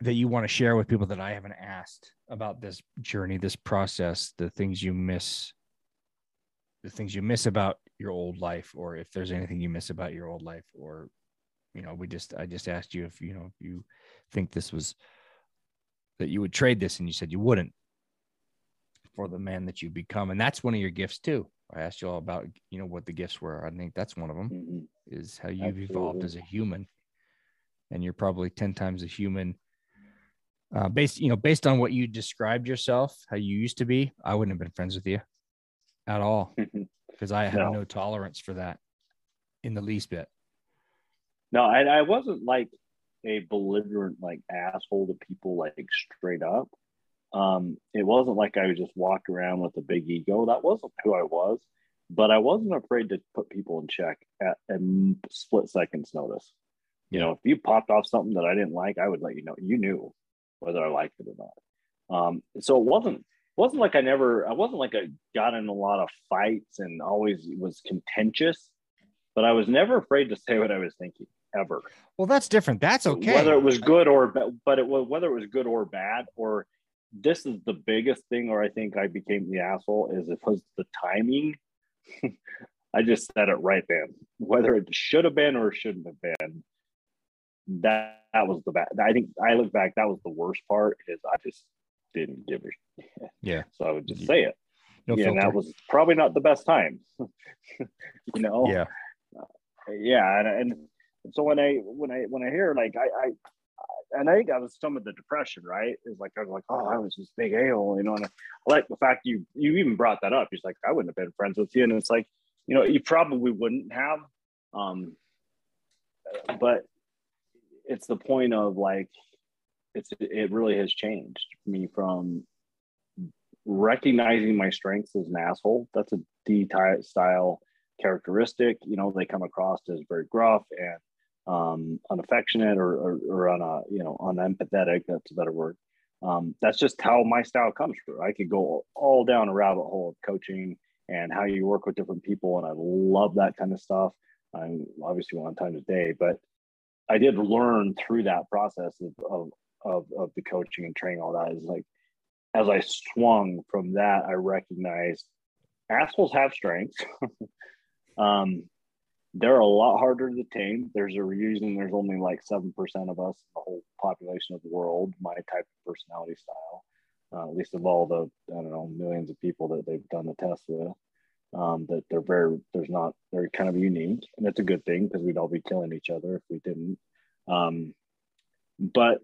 that you want to share with people that I haven't asked about this journey, this process, the things you miss, the things you miss about your old life, or if there's anything you miss about your old life, or you know, we just I just asked you if you know if you think this was that you would trade this, and you said you wouldn't for the man that you become. And that's one of your gifts too. I asked you all about, you know, what the gifts were. I think that's one of them mm-hmm. is how you've Absolutely. evolved as a human. And you're probably 10 times a human Uh, based, you know, based on what you described yourself, how you used to be, I wouldn't have been friends with you at all because I have No. no tolerance for that in the least bit. No, I, I wasn't like a belligerent like asshole to people like straight up. Um, it wasn't like I just walked around with a big ego. That wasn't who I was. But I wasn't afraid to put people in check at a split seconds notice. You know, if you popped off something that I didn't like, I would let you know. You knew whether I liked it or not. Um, so it wasn't wasn't like I never I wasn't like I got in a lot of fights and always was contentious, but I was never afraid to say what I was thinking ever. Well, that's different. That's okay. Whether it was good or but it was whether it was good or bad or this is the biggest thing or I think I became the asshole is it was the timing. I just said it right then. Whether it should have been or shouldn't have been. That that was the bad. I think I look back. That was the worst part. Is I just didn't give a shit. Yeah. So I would just say it. no yeah, and that was probably not the best time. you know. yeah. yeah and, and so when i when i when i hear like i i and i think that was some of the depression right is like i was like oh i was this big a-hole you know and i like the fact you you even brought that up he's like i wouldn't have been friends with you and it's like you know you probably wouldn't have um but it's the point of like it's it really has changed me from recognizing my strengths as an asshole that's a d style characteristic. You know, they come across as very gruff and um, unaffectionate or, or, or on a, you know, unempathetic. That's a better word. Um, that's just how my style comes through. I could go all down a rabbit hole of coaching and how you work with different people. And I love that kind of stuff. I'm obviously one time a day, but I did learn through that process of, of, of, of the coaching and training, all that is like, as I swung from that, I recognized assholes have strengths. Um, they're a lot harder to tame. There's a reason there's only like 7% of us in the whole population of the world, my type of personality style, uh, at least of all the, I don't know, millions of people that they've done the test with. Um, that they're very, there's not, they're kind of unique. And it's a good thing because we'd all be killing each other if we didn't. Um, but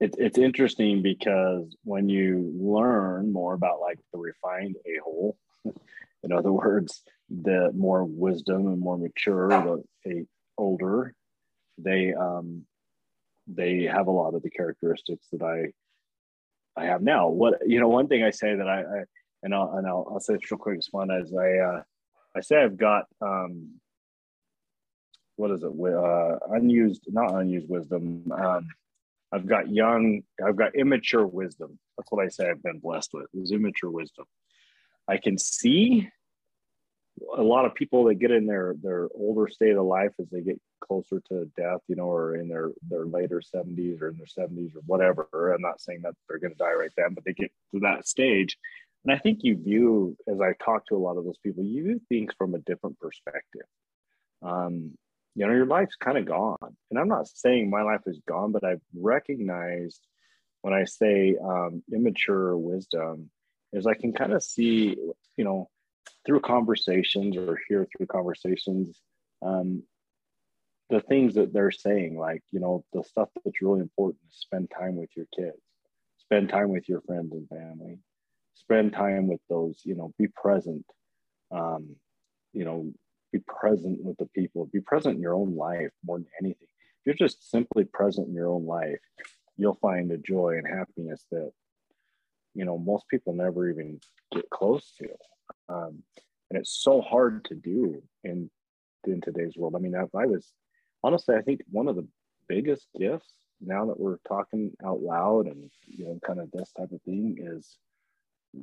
it's, it's interesting because when you learn more about like the refined a hole, in other words, the more wisdom and more mature, the older, they um, they have a lot of the characteristics that I I have now. What you know, one thing I say that I, I and I'll and I'll, I'll say this real quick. It's one as I uh, I say I've got um, what is it? Uh, unused, not unused wisdom. Um, I've got young. I've got immature wisdom. That's what I say. I've been blessed with is immature wisdom. I can see a lot of people that get in their their older state of life as they get closer to death, you know, or in their their later 70s or in their 70s or whatever. I'm not saying that they're going to die right then, but they get to that stage. And I think you view, as I talk to a lot of those people, you view things from a different perspective. Um, you know, your life's kind of gone. And I'm not saying my life is gone, but I've recognized when I say um, immature wisdom is I can kind of see, you know, through conversations or hear through conversations, um, the things that they're saying, like, you know, the stuff that's really important is spend time with your kids, spend time with your friends and family, spend time with those, you know, be present, um, you know, be present with the people, be present in your own life more than anything. If you're just simply present in your own life, you'll find a joy and happiness that, you know, most people never even get close to. Um, and it's so hard to do in in today's world. I mean, if I was honestly, I think one of the biggest gifts now that we're talking out loud and you know, kind of this type of thing is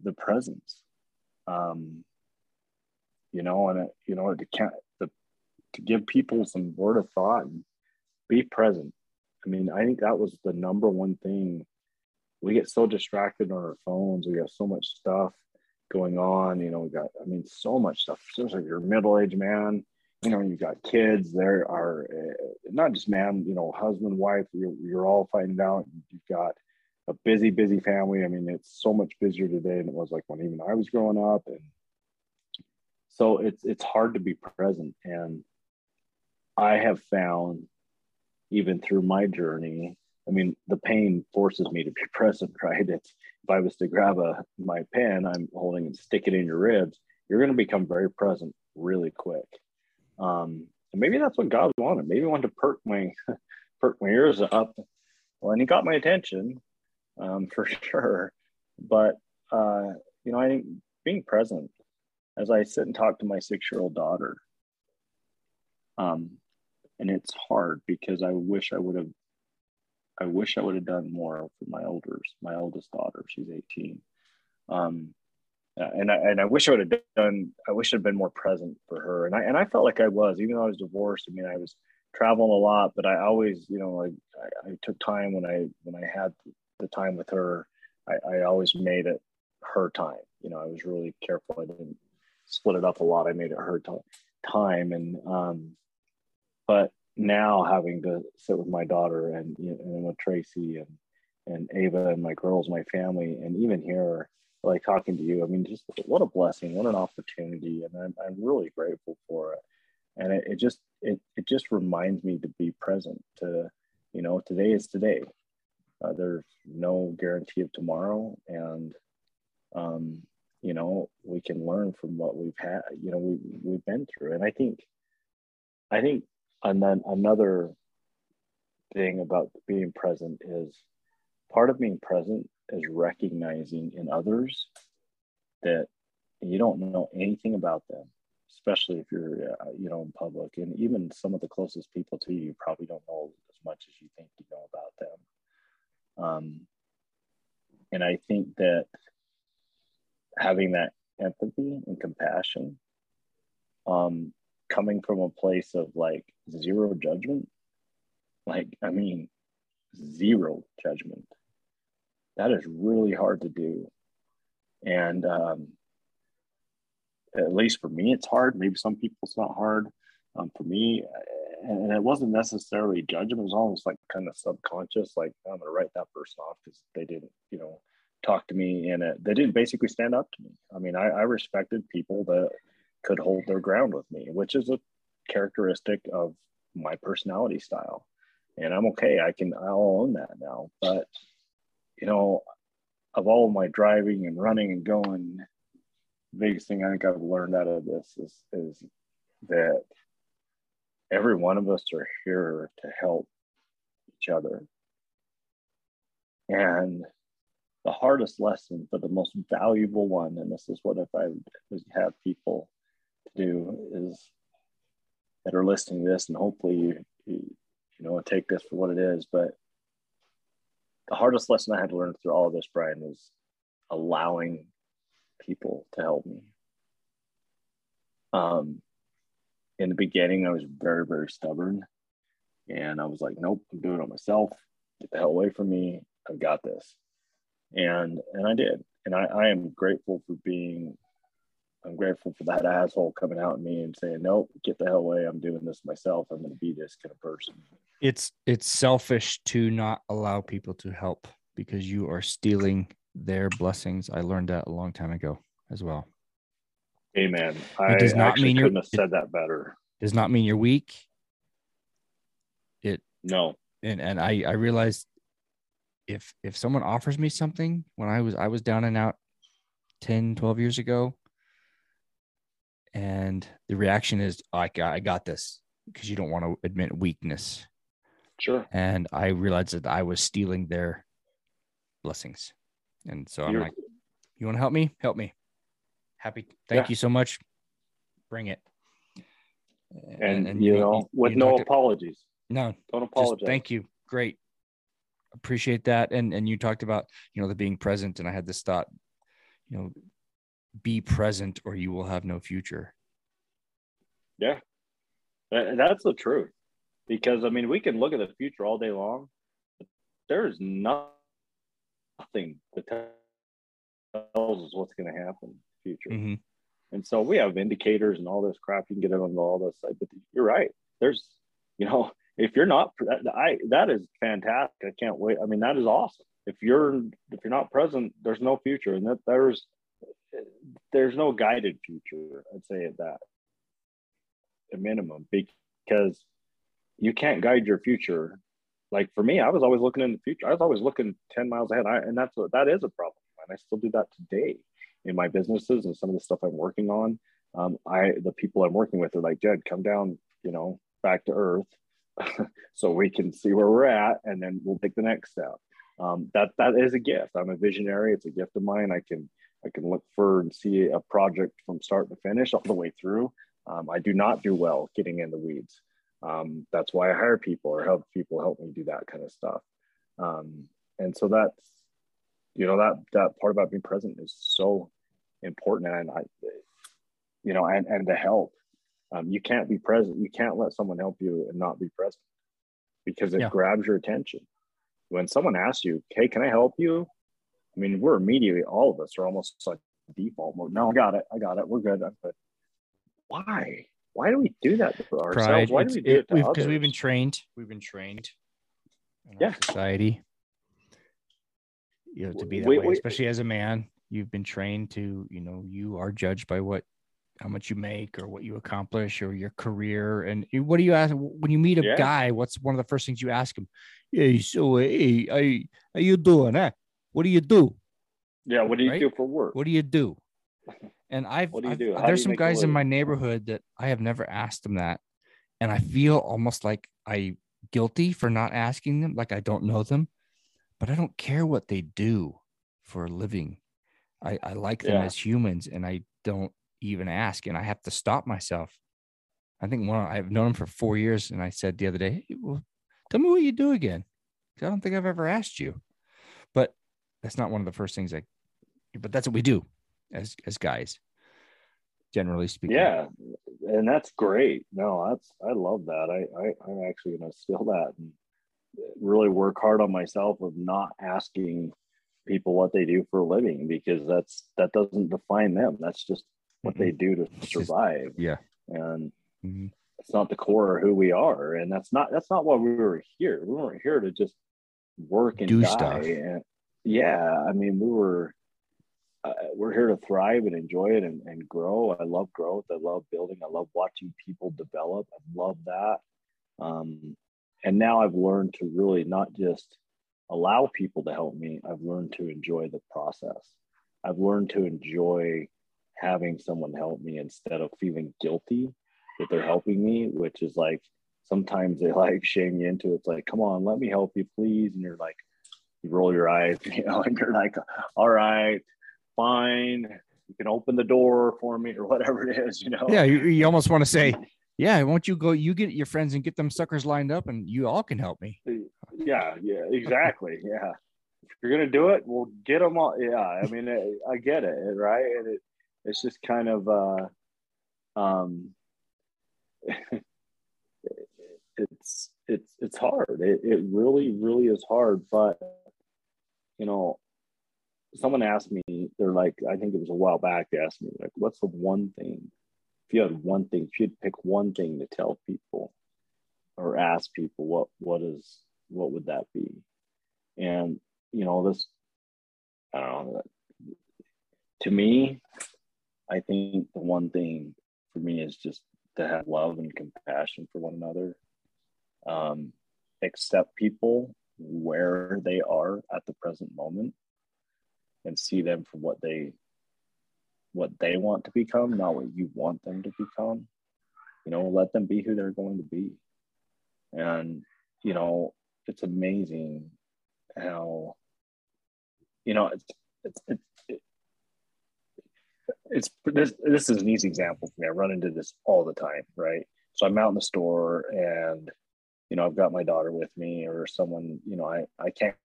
the presence. Um, you know, and it, you know, to the, to give people some word of thought and be present. I mean, I think that was the number one thing. We get so distracted on our phones. We got so much stuff going on. You know, we got, I mean, so much stuff. Especially you're a middle aged man, you know, you've got kids. There are uh, not just man, you know, husband, wife. You're, you're all fighting out. You've got a busy, busy family. I mean, it's so much busier today than it was like when even I was growing up. And so it's it's hard to be present. And I have found, even through my journey, I mean, the pain forces me to be present, right? It's if I was to grab a my pen I'm holding and stick it in your ribs, you're going to become very present really quick. Um, and maybe that's what God wanted. Maybe he wanted to perk my perk my ears up. Well, and he got my attention um, for sure. But uh, you know, I think being present as I sit and talk to my six year old daughter, um, and it's hard because I wish I would have I wish I would have done more for my elders, my oldest daughter. She's 18. Um, and I, and I wish I would have done, I wish I'd been more present for her. And I, and I felt like I was, even though I was divorced. I mean, I was traveling a lot, but I always, you know, like I, I took time when I, when I had the time with her, I, I always made it her time. You know, I was really careful. I didn't split it up a lot. I made it her t- time. And, um, but now having to sit with my daughter and, you know, and with Tracy and, and Ava and my girls, my family, and even here, like talking to you, I mean, just what a blessing, what an opportunity. And I'm, I'm really grateful for it. And it, it just, it, it just reminds me to be present to, you know, today is today. Uh, there's no guarantee of tomorrow. And, um, you know, we can learn from what we've had, you know, we, we've been through. And I think, I think and then another thing about being present is part of being present is recognizing in others that you don't know anything about them especially if you're uh, you know in public and even some of the closest people to you you probably don't know as much as you think you know about them um, and i think that having that empathy and compassion um, coming from a place of like zero judgment, like, I mean, zero judgment. That is really hard to do. And um, at least for me, it's hard. Maybe some people it's not hard. Um, for me, and it wasn't necessarily judgment. It was almost like kind of subconscious, like I'm gonna write that person off because they didn't, you know, talk to me and they didn't basically stand up to me. I mean, I, I respected people that could hold their ground with me, which is a characteristic of my personality style. And I'm okay. I can, I'll own that now. But, you know, of all my driving and running and going, biggest thing I think I've learned out of this is, is that every one of us are here to help each other. And the hardest lesson, but the most valuable one, and this is what if I have people to do is that are listening to this, and hopefully you, you, you know take this for what it is. But the hardest lesson I had to learn through all of this, Brian, was allowing people to help me. Um, in the beginning, I was very, very stubborn, and I was like, "Nope, I'm doing it myself. Get the hell away from me. I've got this." And and I did, and I, I am grateful for being I'm grateful for that asshole coming out at me and saying, "Nope, get the hell away. I'm doing this myself. I'm going to be this kind of person." It's it's selfish to not allow people to help because you are stealing their blessings. I learned that a long time ago as well. Amen. It does not mean you couldn't have said that better. Does not mean you're weak. It no. And and I I realized if if someone offers me something when I was I was down and out 10 12 years ago and the reaction is I got, I got this because you don't want to admit weakness. Sure. And i realized that i was stealing their blessings. And so i'm You're, like you want to help me? Help me. Happy thank yeah. you so much. Bring it. And, and, and you, you, know with you no apologies. To, no don't apologize. thank you. Great appreciate that and and you talked about you know the being present and i had this thought you know be present or you will have no future. Yeah. That's the truth. Because I mean, we can look at the future all day long. But there is nothing that tells us what's going to happen in the future. Mm-hmm. And so we have indicators and all this crap. You can get it on all this side, but you're right. There's, you know, if you're not, I that is fantastic. I can't wait. I mean, that is awesome. If you're if you're not present, there's no future, and that there's there's no guided future. I'd say at that, a minimum, because you can't guide your future like for me, I was always looking in the future. I was always looking 10 miles ahead. I, and that's what that is a problem. And I still do that today in my businesses and some of the stuff I'm working on. Um, I the people I'm working with are like, Jed, come down, you know, back to earth so we can see where we're at and then we'll take the next step. Um, that that is a gift. I'm a visionary. It's a gift of mine. I can I can look for and see a project from start to finish all the way through. Um, I do not do well getting in the weeds. Um, that's why I hire people or help people help me do that kind of stuff. Um, and so that's, you know, that, that part about being present is so important. And I, you know, and, and to help, um, you can't be present. You can't let someone help you and not be present because it yeah. grabs your attention. When someone asks you, Hey, can I help you? I mean, we're immediately, all of us are almost like default mode. No, I got it. I got it. We're good. But why? Why do we do that for ourselves? Pride. Why do we do it, Because we've been trained. We've been trained. yeah. Society. You know, to be that wait, way, wait. especially as a man, you've been trained to, you know, you are judged by what, how much you make or what you accomplish or your career. And what do you ask when you meet a yeah. guy? What's one of the first things you ask him? Hey, so hey, how you doing? Eh? What do you do? Yeah, what do you right? do for work? What do you do? And I've, do you do? there's some guys in my neighborhood that I have never asked them that. And I feel almost like I guilty for not asking them, like I don't know them, but I don't care what they do for a living. I, I like them yeah. as humans and I don't even ask. And I have to stop myself. I think one I've known him for four years, and I said the other day, hey, well, tell me what you do again. I don't think I've ever asked you. But that's not one of the first things I but that's what we do as as guys generally speaking yeah and that's great no that's i love that i, I i'm actually going to steal that and really work hard on myself of not asking people what they do for a living because that's that doesn't define them that's just what they do to survive just, yeah and mm-hmm. it's not the core of who we are and that's not that's not why we were here we weren't here to just work and do die stuff and yeah i mean we were uh, we're here to thrive and enjoy it and, and grow. I love growth. I love building. I love watching people develop. I love that. Um, and now I've learned to really not just allow people to help me, I've learned to enjoy the process. I've learned to enjoy having someone help me instead of feeling guilty that they're helping me, which is like sometimes they like shame you into it. It's like, come on, let me help you, please. And you're like, you roll your eyes, you know, and you're like, all right, fine. You can open the door for me or whatever it is, you know? Yeah. You, you almost want to say, yeah, won't you go, you get your friends and get them suckers lined up and you all can help me. Uh, yeah. Yeah, exactly. yeah. If you're going to do it, we'll get them all. Yeah. I mean, I get it. Right. And it, it's just kind of, uh, um, it's, it's, it's hard. It, it really, really is hard, but you know, someone asked me, they're like, I think it was a while back, they asked me, like, what's the one thing, if you had one thing, if you'd pick one thing to tell people or ask people, what, what is, what would that be? And, you know, this, I don't know, to me, I think the one thing for me is just to have love and compassion for one another. Um, accept people where they are at the present moment and see them for what they what they want to become, not what you want them to become. You know, let them be who they're going to be. And, you know, it's amazing how, you know, it's, it's, it's, it's this, this is an easy example for me. I run into this all the time, right? So I'm out in the store and, you know, I've got my daughter with me or someone, you know, I, I can't,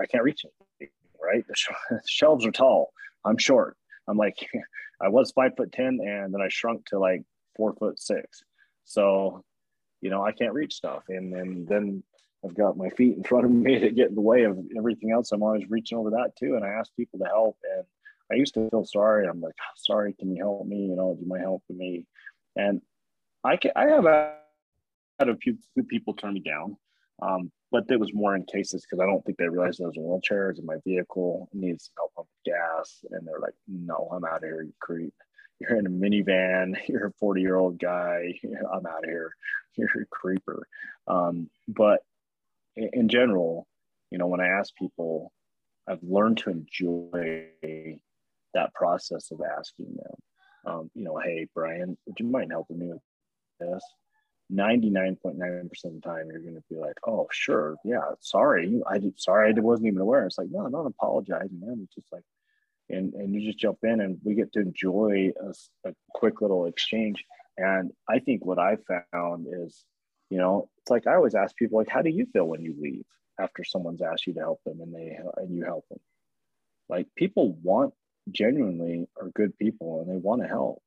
I can't reach it right? The, sh- the shelves are tall. I'm short. I'm like, I was five foot 10 and then I shrunk to like four foot six. So, you know, I can't reach stuff. And, and then I've got my feet in front of me that get in the way of everything else. I'm always reaching over that too. And I ask people to help. And I used to feel sorry. I'm like, oh, sorry, can you help me? You know, do you mind helping me? And I can, I have had a few people turn me down. Um, but it was more in cases because I don't think they realized I was in wheelchairs and my vehicle needs help with gas. And they're like, no, I'm out of here, you creep. You're in a minivan, you're a 40 year old guy, I'm out of here, you're a creeper. Um, but in, in general, you know, when I ask people, I've learned to enjoy that process of asking them. Um, you know, hey Brian, would you mind helping me with this? 99.9% of the time you're going to be like oh sure yeah sorry i did sorry i wasn't even aware it's like no not apologizing man it's just like and and you just jump in and we get to enjoy a, a quick little exchange and i think what i found is you know it's like i always ask people like how do you feel when you leave after someone's asked you to help them and they and you help them like people want genuinely are good people and they want to help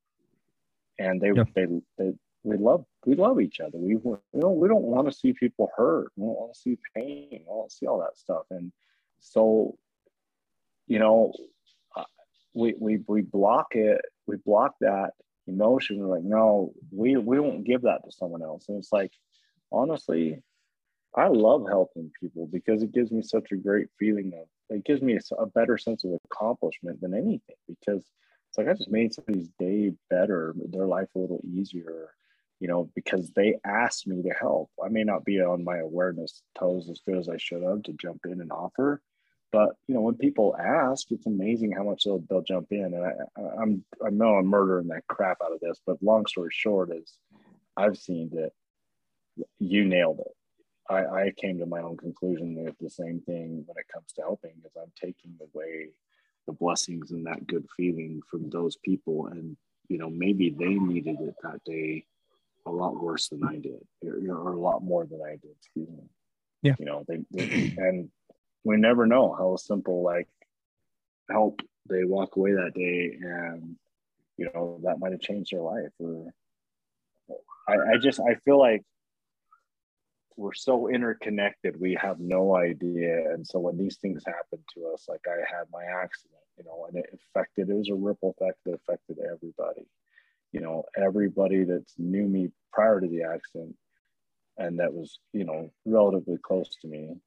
and they, yep. they they we love we love each other. We you know we don't want to see people hurt. We don't want to see pain. We don't see all that stuff. And so, you know, uh, we we we block it. We block that emotion. We're like, no, we we won't give that to someone else. And it's like, honestly, I love helping people because it gives me such a great feeling of. It gives me a, a better sense of accomplishment than anything because it's like I just made somebody's day better, their life a little easier you know, because they asked me to help. I may not be on my awareness toes as good as I should have to jump in and offer, but you know, when people ask, it's amazing how much they'll, they'll jump in. And I, I'm, I know I'm murdering that crap out of this, but long story short is I've seen that you nailed it. I, I came to my own conclusion with the same thing when it comes to helping is I'm taking away the blessings and that good feeling from those people. And, you know, maybe they needed it that day a lot worse than I did, or, or a lot more than I did. Excuse me. Yeah. You know, they, they and we never know how simple like help they walk away that day, and you know that might have changed their life. Or I, I just I feel like we're so interconnected we have no idea and so when these things happen to us like i had my accident you know and it affected it was a ripple effect that affected everybody you know, everybody that's knew me prior to the accident and that was, you know, relatively close to me,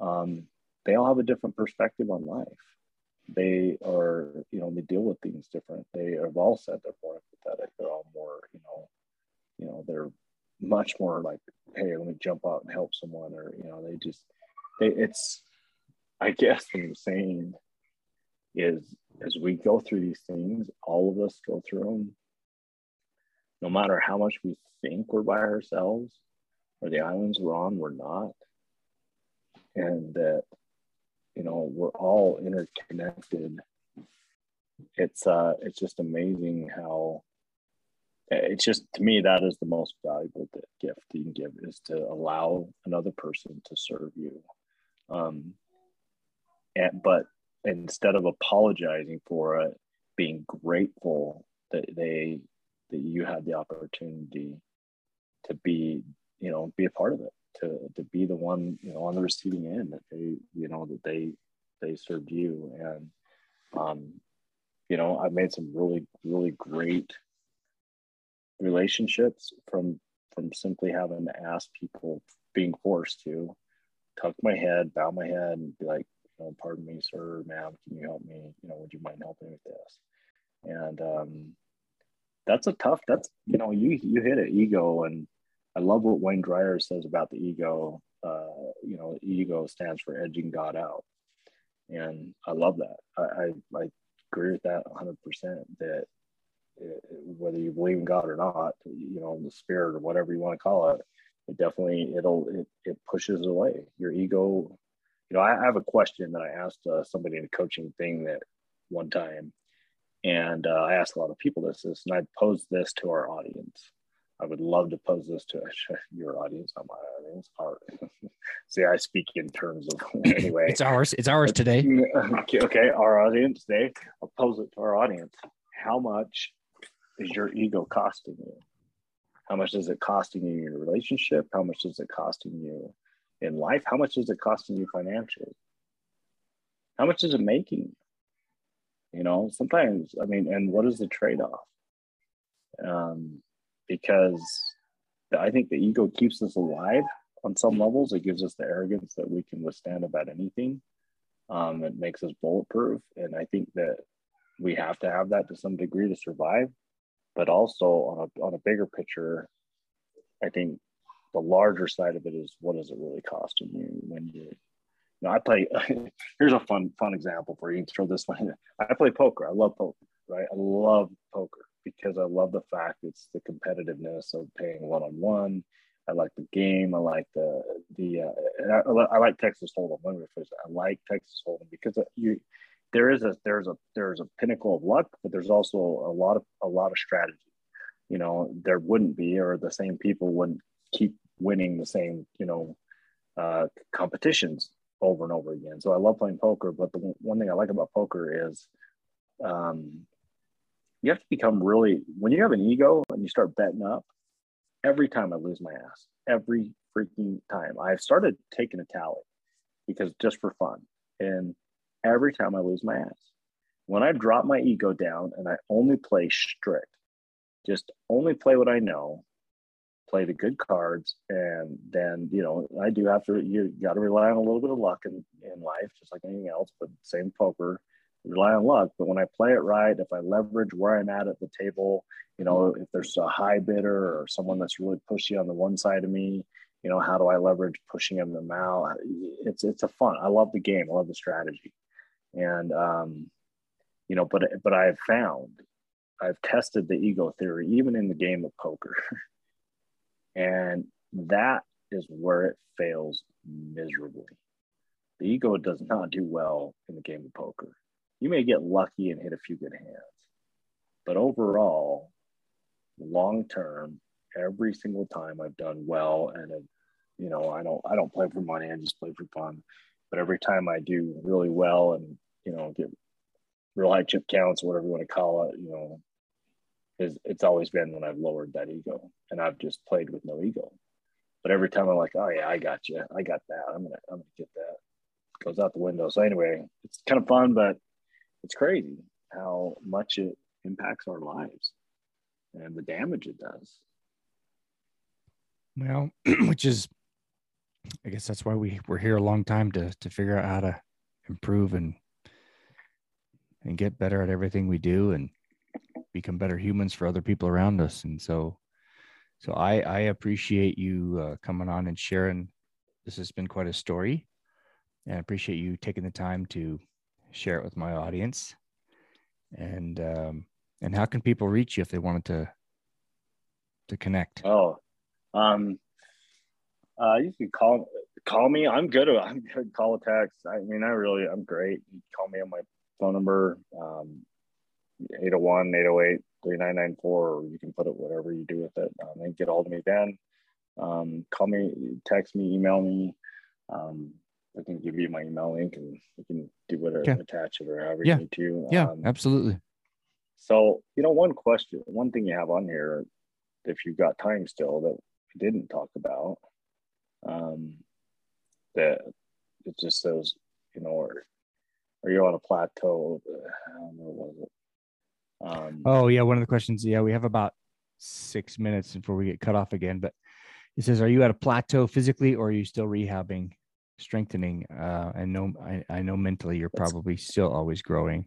um, they all have a different perspective on life. They are, you know, they deal with things different. They have all said they're more empathetic. They're all more, you know, you know, they're much more like, hey, let me jump out and help someone, or you know, they just, they, it's, I guess what I'm saying is as we go through these things, all of us go through them no matter how much we think we're by ourselves or the islands we're on, we're not. And that, you know, we're all interconnected. It's uh it's just amazing how it's just to me that is the most valuable gift you can give is to allow another person to serve you um and but instead of apologizing for it being grateful that they that you had the opportunity to be, you know, be a part of it, to to be the one, you know, on the receiving end that they, you know, that they they served you. And um, you know, I've made some really, really great relationships from from simply having to ask people being forced to tuck my head, bow my head, and be like, you know, pardon me, sir, ma'am, can you help me? You know, would you mind helping with this? And um, that's a tough. That's you know you you hit it ego, and I love what Wayne Dyer says about the ego. Uh, you know, ego stands for edging God out, and I love that. I I, I agree with that 100. percent That it, whether you believe in God or not, you know, the spirit or whatever you want to call it, it definitely it'll it, it pushes away your ego. You know, I, I have a question that I asked uh, somebody in a coaching thing that one time and uh, I asked a lot of people this, this, and I posed this to our audience. I would love to pose this to your audience, not my audience. Our, see, I speak in terms of anyway. It's ours. It's ours today. Okay, okay, our audience today. I'll pose it to our audience. How much is your ego costing you? How much is it costing you in your relationship? How much is it costing you in life? How much is it costing you financially? How much is it making you? you know sometimes i mean and what is the trade-off um, because i think the ego keeps us alive on some levels it gives us the arrogance that we can withstand about anything um, it makes us bulletproof and i think that we have to have that to some degree to survive but also on a, on a bigger picture i think the larger side of it is what does it really costing you when you you know, I play. here's a fun fun example for you. Throw this one. In. I play poker. I love poker. Right. I love poker because I love the fact it's the competitiveness of paying one on one. I like the game. I like the the. Uh, I, I, like Texas Hold'em. Let me rephrase I like Texas Hold'em because you there is a there's a there's a pinnacle of luck, but there's also a lot of a lot of strategy. You know, there wouldn't be, or the same people wouldn't keep winning the same you know uh, competitions over and over again. So I love playing poker, but the one thing I like about poker is um, you have to become really when you have an ego and you start betting up. Every time I lose my ass, every freaking time I've started taking a tally because just for fun, and every time I lose my ass, when I drop my ego down and I only play strict, just only play what I know, play the good cards, and then you know I do have to. You got to rely on a little bit of luck in in life, just like anything else. But same poker, rely on luck. But when I play it right, if I leverage where I'm at at the table, you know, if there's a high bidder or someone that's really pushy on the one side of me, you know, how do I leverage pushing them out? It's it's a fun. I love the game. I love the strategy, and um, you know, but but I've found I've tested the ego theory even in the game of poker. And that is where it fails miserably. The ego does not do well in the game of poker. You may get lucky and hit a few good hands, but overall, long term, every single time I've done well, and it, you know, I don't, I don't play for money. I just play for fun. But every time I do really well, and you know, get real high chip counts, or whatever you want to call it, you know, is it's always been when I've lowered that ego and I've just played with no ego. But every time I'm like, oh yeah, I got you, I got that. I'm gonna I'm gonna get that. Goes out the window. So anyway, it's kind of fun, but it's crazy how much it impacts our lives and the damage it does. Well, which is, I guess that's why we we're here a long time to to figure out how to improve and and get better at everything we do and become better humans for other people around us. And so, so I, I appreciate you uh, coming on and sharing. This has been quite a story, and I appreciate you taking the time to share it with my audience. And um, and how can people reach you if they wanted to to connect? Oh, um, uh, you can call call me. I'm good. I'm good. Call a text. I mean, I really, I'm great. You call me on my phone number. Um, 801 808 3994 or you can put it whatever you do with it um, and get all of me then um, call me text me email me um, i can give you my email link and you can do whatever okay. attach it or however yeah. you need to yeah um, absolutely so you know one question one thing you have on here if you've got time still that we didn't talk about um, that it just says you know or are you on a plateau I don't know, what was it um, oh yeah, one of the questions. Yeah, we have about six minutes before we get cut off again. But it says, "Are you at a plateau physically, or are you still rehabbing, strengthening?" Uh, I know, I, I know mentally, you're probably still always growing.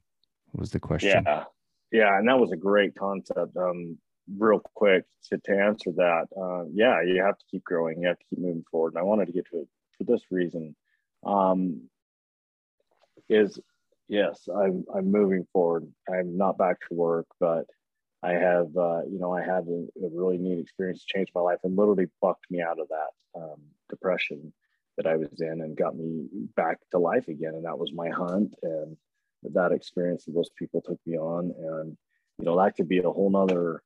Was the question? Yeah, yeah, and that was a great concept. Um, real quick to, to answer that, uh, yeah, you have to keep growing. You have to keep moving forward. And I wanted to get to it for this reason. Um, is yes, I'm I'm moving forward. I'm not back to work, but I have uh, you know I had a, a, really neat experience to change my life and literally bucked me out of that um, depression that I was in and got me back to life again. And that was my hunt and that experience that those people took me on. And you know that could be a whole nother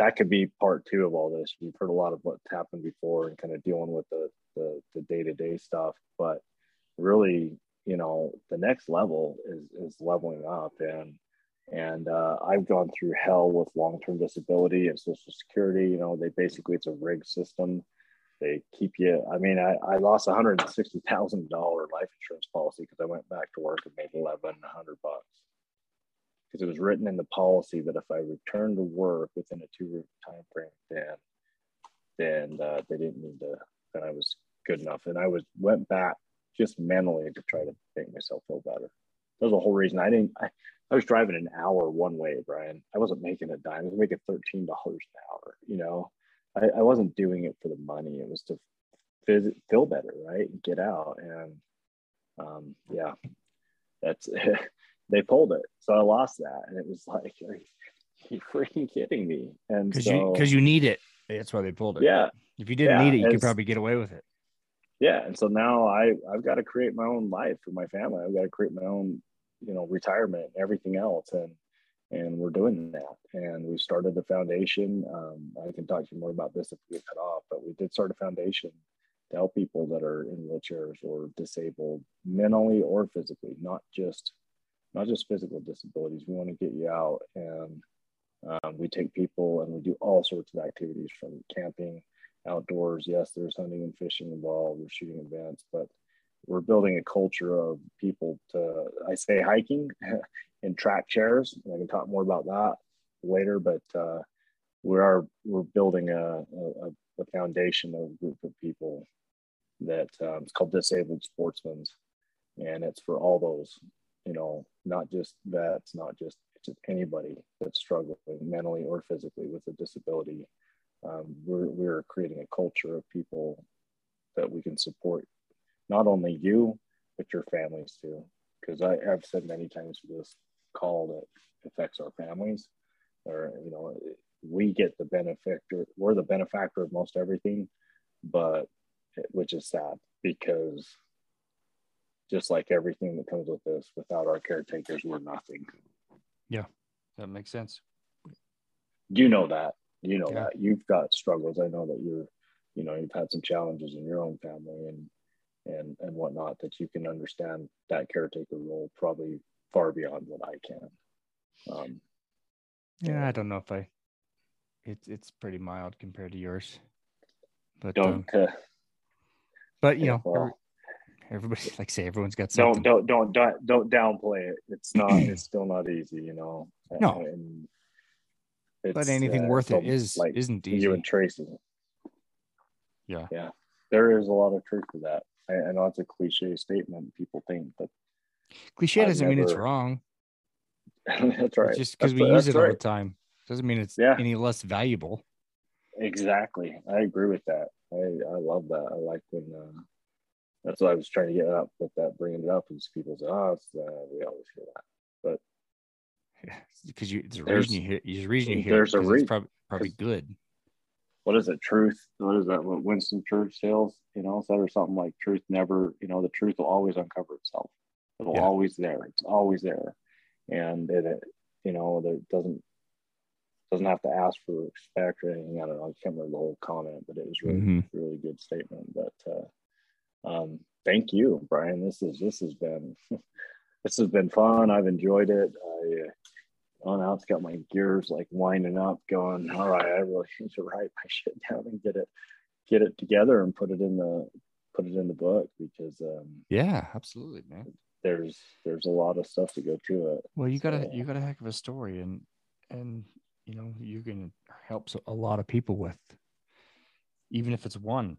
that could be part two of all this. You've heard a lot of what's happened before and kind of dealing with the the, the day-to-day stuff, but really you know the next level is is leveling up and and uh, I've gone through hell with long-term disability and Social Security. You know, they basically it's a rigged system. They keep you. I mean, I, I lost a hundred and sixty thousand dollar life insurance policy because I went back to work and made eleven hundred bucks. Because it was written in the policy that if I returned to work within a two-week time frame, then then uh, they didn't need to. Then I was good enough, and I was went back just mentally to try to make myself feel better. That was the whole reason I didn't. I, I was driving an hour one way, Brian. I wasn't making a dime. I was making thirteen dollars an hour. You know, I, I wasn't doing it for the money. It was to phys- feel better, right? Get out. And um, yeah, that's they pulled it. So I lost that. And it was like, are you freaking kidding me? And Because so, you you need it. That's why they pulled it. yeah, If you didn't Yeah, need it, you could probably get away with it. yeah. And so now I, I've got to create my own life for my family. I've got to create my own, you know, retirement everything else. And, and we're doing that. And we started the foundation. Um, I can talk to you more about this if we get cut off, but we did start a foundation to help people that are in wheelchairs or disabled mentally or physically, not just not just physical disabilities. We want to get you out and um, we take people and we do all sorts of activities from camping, outdoors. Yes, there's hunting and fishing involved, there's shooting events, but we're building a culture of people to, I say hiking in track chairs. I can talk more about that later, but uh, we are, we're building a, a, a foundation of a group of people that um, it's called Disabled Sportsmen. And it's for all those, you know, not just vets, not just, anybody that's struggling mentally or physically with a disability. Um, we're, we're creating a culture of people that we can support not only you, but your families too. Because I've said many times for this call that affects our families, or, you know, we get the benefactor, we're the benefactor of most everything, but which is sad because just like everything that comes with this, without our caretakers, we're nothing. Yeah, that makes sense. You know that. You know Yeah. that. You've got struggles. I know that you're, you know, you've had some challenges in your own family and and and whatnot that you can understand that caretaker role probably far beyond what I can. Um, Yeah, I don't know if I. It's it's pretty mild compared to yours, but um, don't uh, but you know, well, everybody like say everyone's got don't something. don't don't don't don't downplay it. It's not. it's still not easy, you know. No. And but anything uh, worth it is like isn't easy. you and Tracy. Yeah. Yeah. There is a lot of truth to that. I, I know it's a cliche statement. People think, but Cliche I've doesn't mean it's wrong. that's right. It's just because we use it all the time doesn't mean it's Yeah. any less valuable. Exactly. I agree with that. I, I love that. I like when uh, that's what I was trying to get up with that, bringing it up. Is people say, oh, it's, uh, we always hear that. But because you, it's a reason you hear. There's a reason you hear. there's it, a 'cause rea- It's probably probably good. What is it? Truth. What is that? What Winston Churchill, you know, said or something like truth never, you know, the truth will always uncover itself. It'll Yeah. always there. It's always there. And it, it you know, it doesn't doesn't have to ask for respect or anything. I don't know. I can't remember the whole comment, but it was really Mhm. really good statement. But uh, um, thank you, Brian. This is this has been this has been fun. I've enjoyed it. I uh, oh now it's got my gears like winding up, going. All right, I really need to write my shit down and get it get it together and put it in the put it in the book because um, Yeah, absolutely, man. there's there's a lot of stuff to go to it. Well, you got a So- you got a heck of a story, and and you know you can help a lot of people with, even if it's one,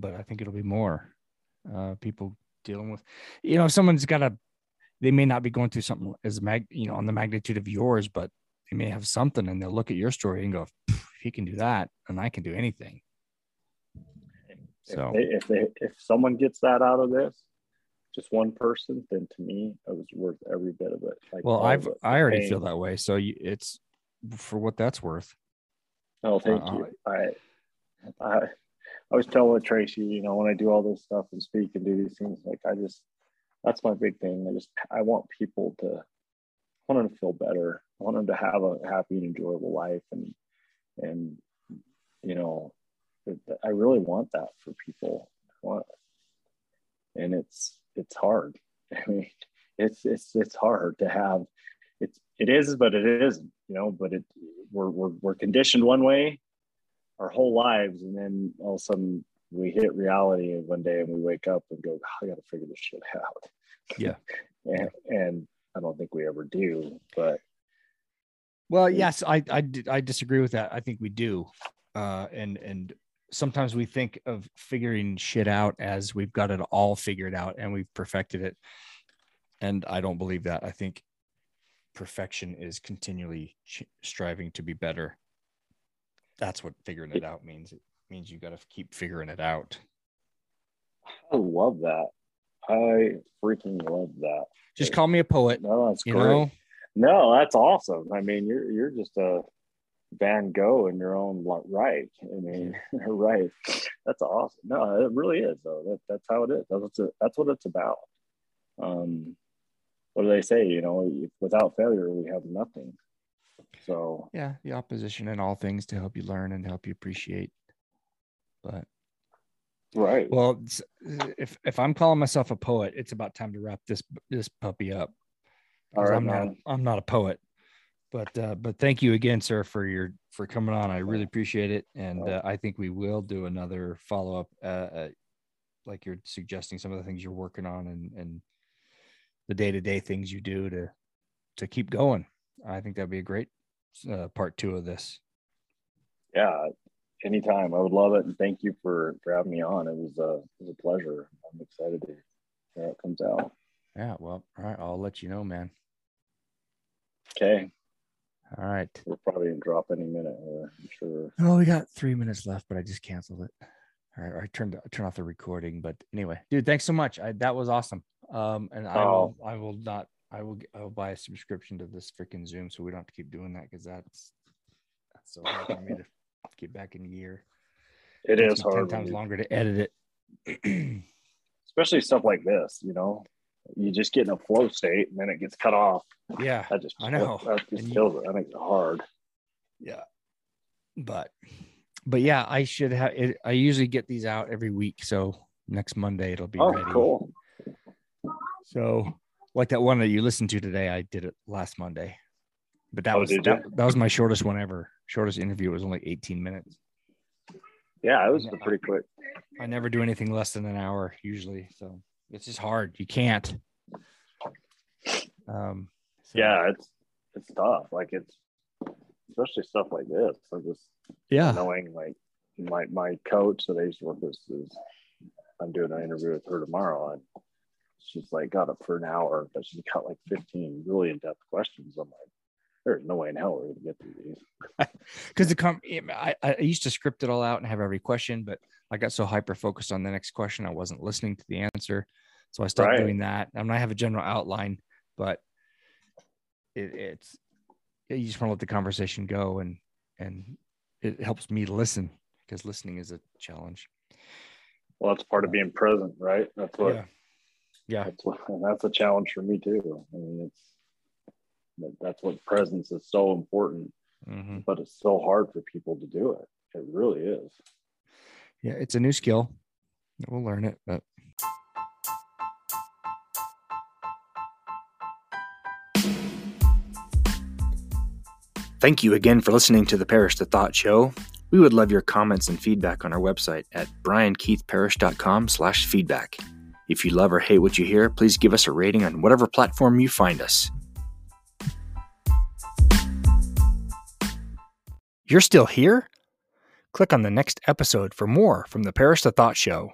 but I think it'll be more uh, people dealing with, you know, if someone's got a, they may not be going through something as mag, you know, on the magnitude of yours, but they may have something, and they'll look at your story and go, he can do that, and I can do anything. So if they, if they if someone gets that out of this, just one person, then to me it was worth every bit of it. Like well, I've it, I already pain. feel that way, so you, it's for what that's worth. Oh, thank Uh, you. I, I, I was telling Tracy, you know, when I do all this stuff and speak and do these things, like I just, that's my big thing. I just, I want people to, I want them to feel better. I want them to have a happy and enjoyable life, and, and, you know, I really want that for people. And it's, it's hard. I mean, it's, it's, it's hard to have. It's, it is, but it isn't. You know, but it, we're, we're, we're conditioned one way our whole lives and then all of a sudden we hit reality one day and we wake up and go i gotta figure this shit out Yeah. and, and i don't think we ever do but Well, yes, I I disagree with that. I think we do, uh, and and sometimes we think of figuring shit out as we've got it all figured out and we've perfected it, and I don't believe that. I think perfection is continually ch- striving to be better. That's what figuring it out means. It means you got to keep figuring it out. I love that. I freaking love that. Just call me a poet. No, that's great. know, No, that's awesome. I mean, you're you're just a Van Gogh in your own right. I mean, right. That's awesome. No, it really is though. That, that's how it is. That's what it's, that's what it's about. Um, what do they say? You know, without failure, we have nothing. So yeah, the opposition in all things to help you learn and help you appreciate. But right. well, if if I'm calling myself a poet, it's about time to wrap this this puppy up. All right, I'm not man. I'm not a poet. But uh, but thank you again, sir, for your for coming on. I really appreciate it, and uh, I think we will do another follow up, uh, uh, like you're suggesting some of the things you're working on and and the day to day things you do to to keep going. I think that'd be a great uh, part two of this. Yeah. Anytime. I would love it. And thank you for, for having me on. It was, uh, it was a pleasure. I'm excited to hear how it comes out. Yeah, well, all right, I'll let you know, man. Okay. All right. We're probably gonna drop any minute here. I'm sure. Oh, we got three minutes left, but I just canceled it. All right, I turned I turned off the recording, but anyway, dude, thanks so much. I, that was awesome. Um, and I will I will not I will I will buy a subscription to this freaking Zoom so we don't have to keep doing that because that's that's so hard for me to get back in gear. It Takes is hard. ten times longer to edit it. especially stuff like this, you know, you just get in a flow state and then it gets cut off. yeah, I just, I know. that And just you- kills it. I think it's hard. yeah, but but yeah, I should have it. I usually get these out every week, so next Monday it'll be Oh, ready. cool. So, like that one that you listened to today, I did it last Monday, but that Oh, was that, that was my shortest one ever. Shortest interview was only 18 minutes. Yeah, it was pretty quick. I never do anything less than an hour usually, so it's just hard. You can't. Um, so- Yeah, it's it's tough. Like it's especially stuff like this. I'm just yeah, knowing like my my coach that I used to work with is I'm doing an interview with her tomorrow and she's like got up for an hour, but she's got like 15 really in-depth questions. I'm like, there's no way in hell we're gonna get through these. because the com- I, I used to script it all out and have every question, but I got so hyper focused on the next question, I wasn't listening to the answer, so I stopped Right. doing that. I mean, I have a general outline, but it, it's you just want to let the conversation go, and and it helps me listen because listening is a challenge. Well, that's part of being present, right? That's what yeah, yeah, that's what that's a challenge for me too. I mean, it's that, that's what presence is so important, hmm but it's so hard for people to do it. It really is. yeah. It's a new skill. We'll learn it, but Thank you again for listening to the Parish the Thought Show. We would love your comments and feedback on our website at briankeithparish.com slash feedback. If you love or hate what you hear, please give us a rating on whatever platform you find us. You're still here? Click on the next episode for more from the Parish the Thought Show.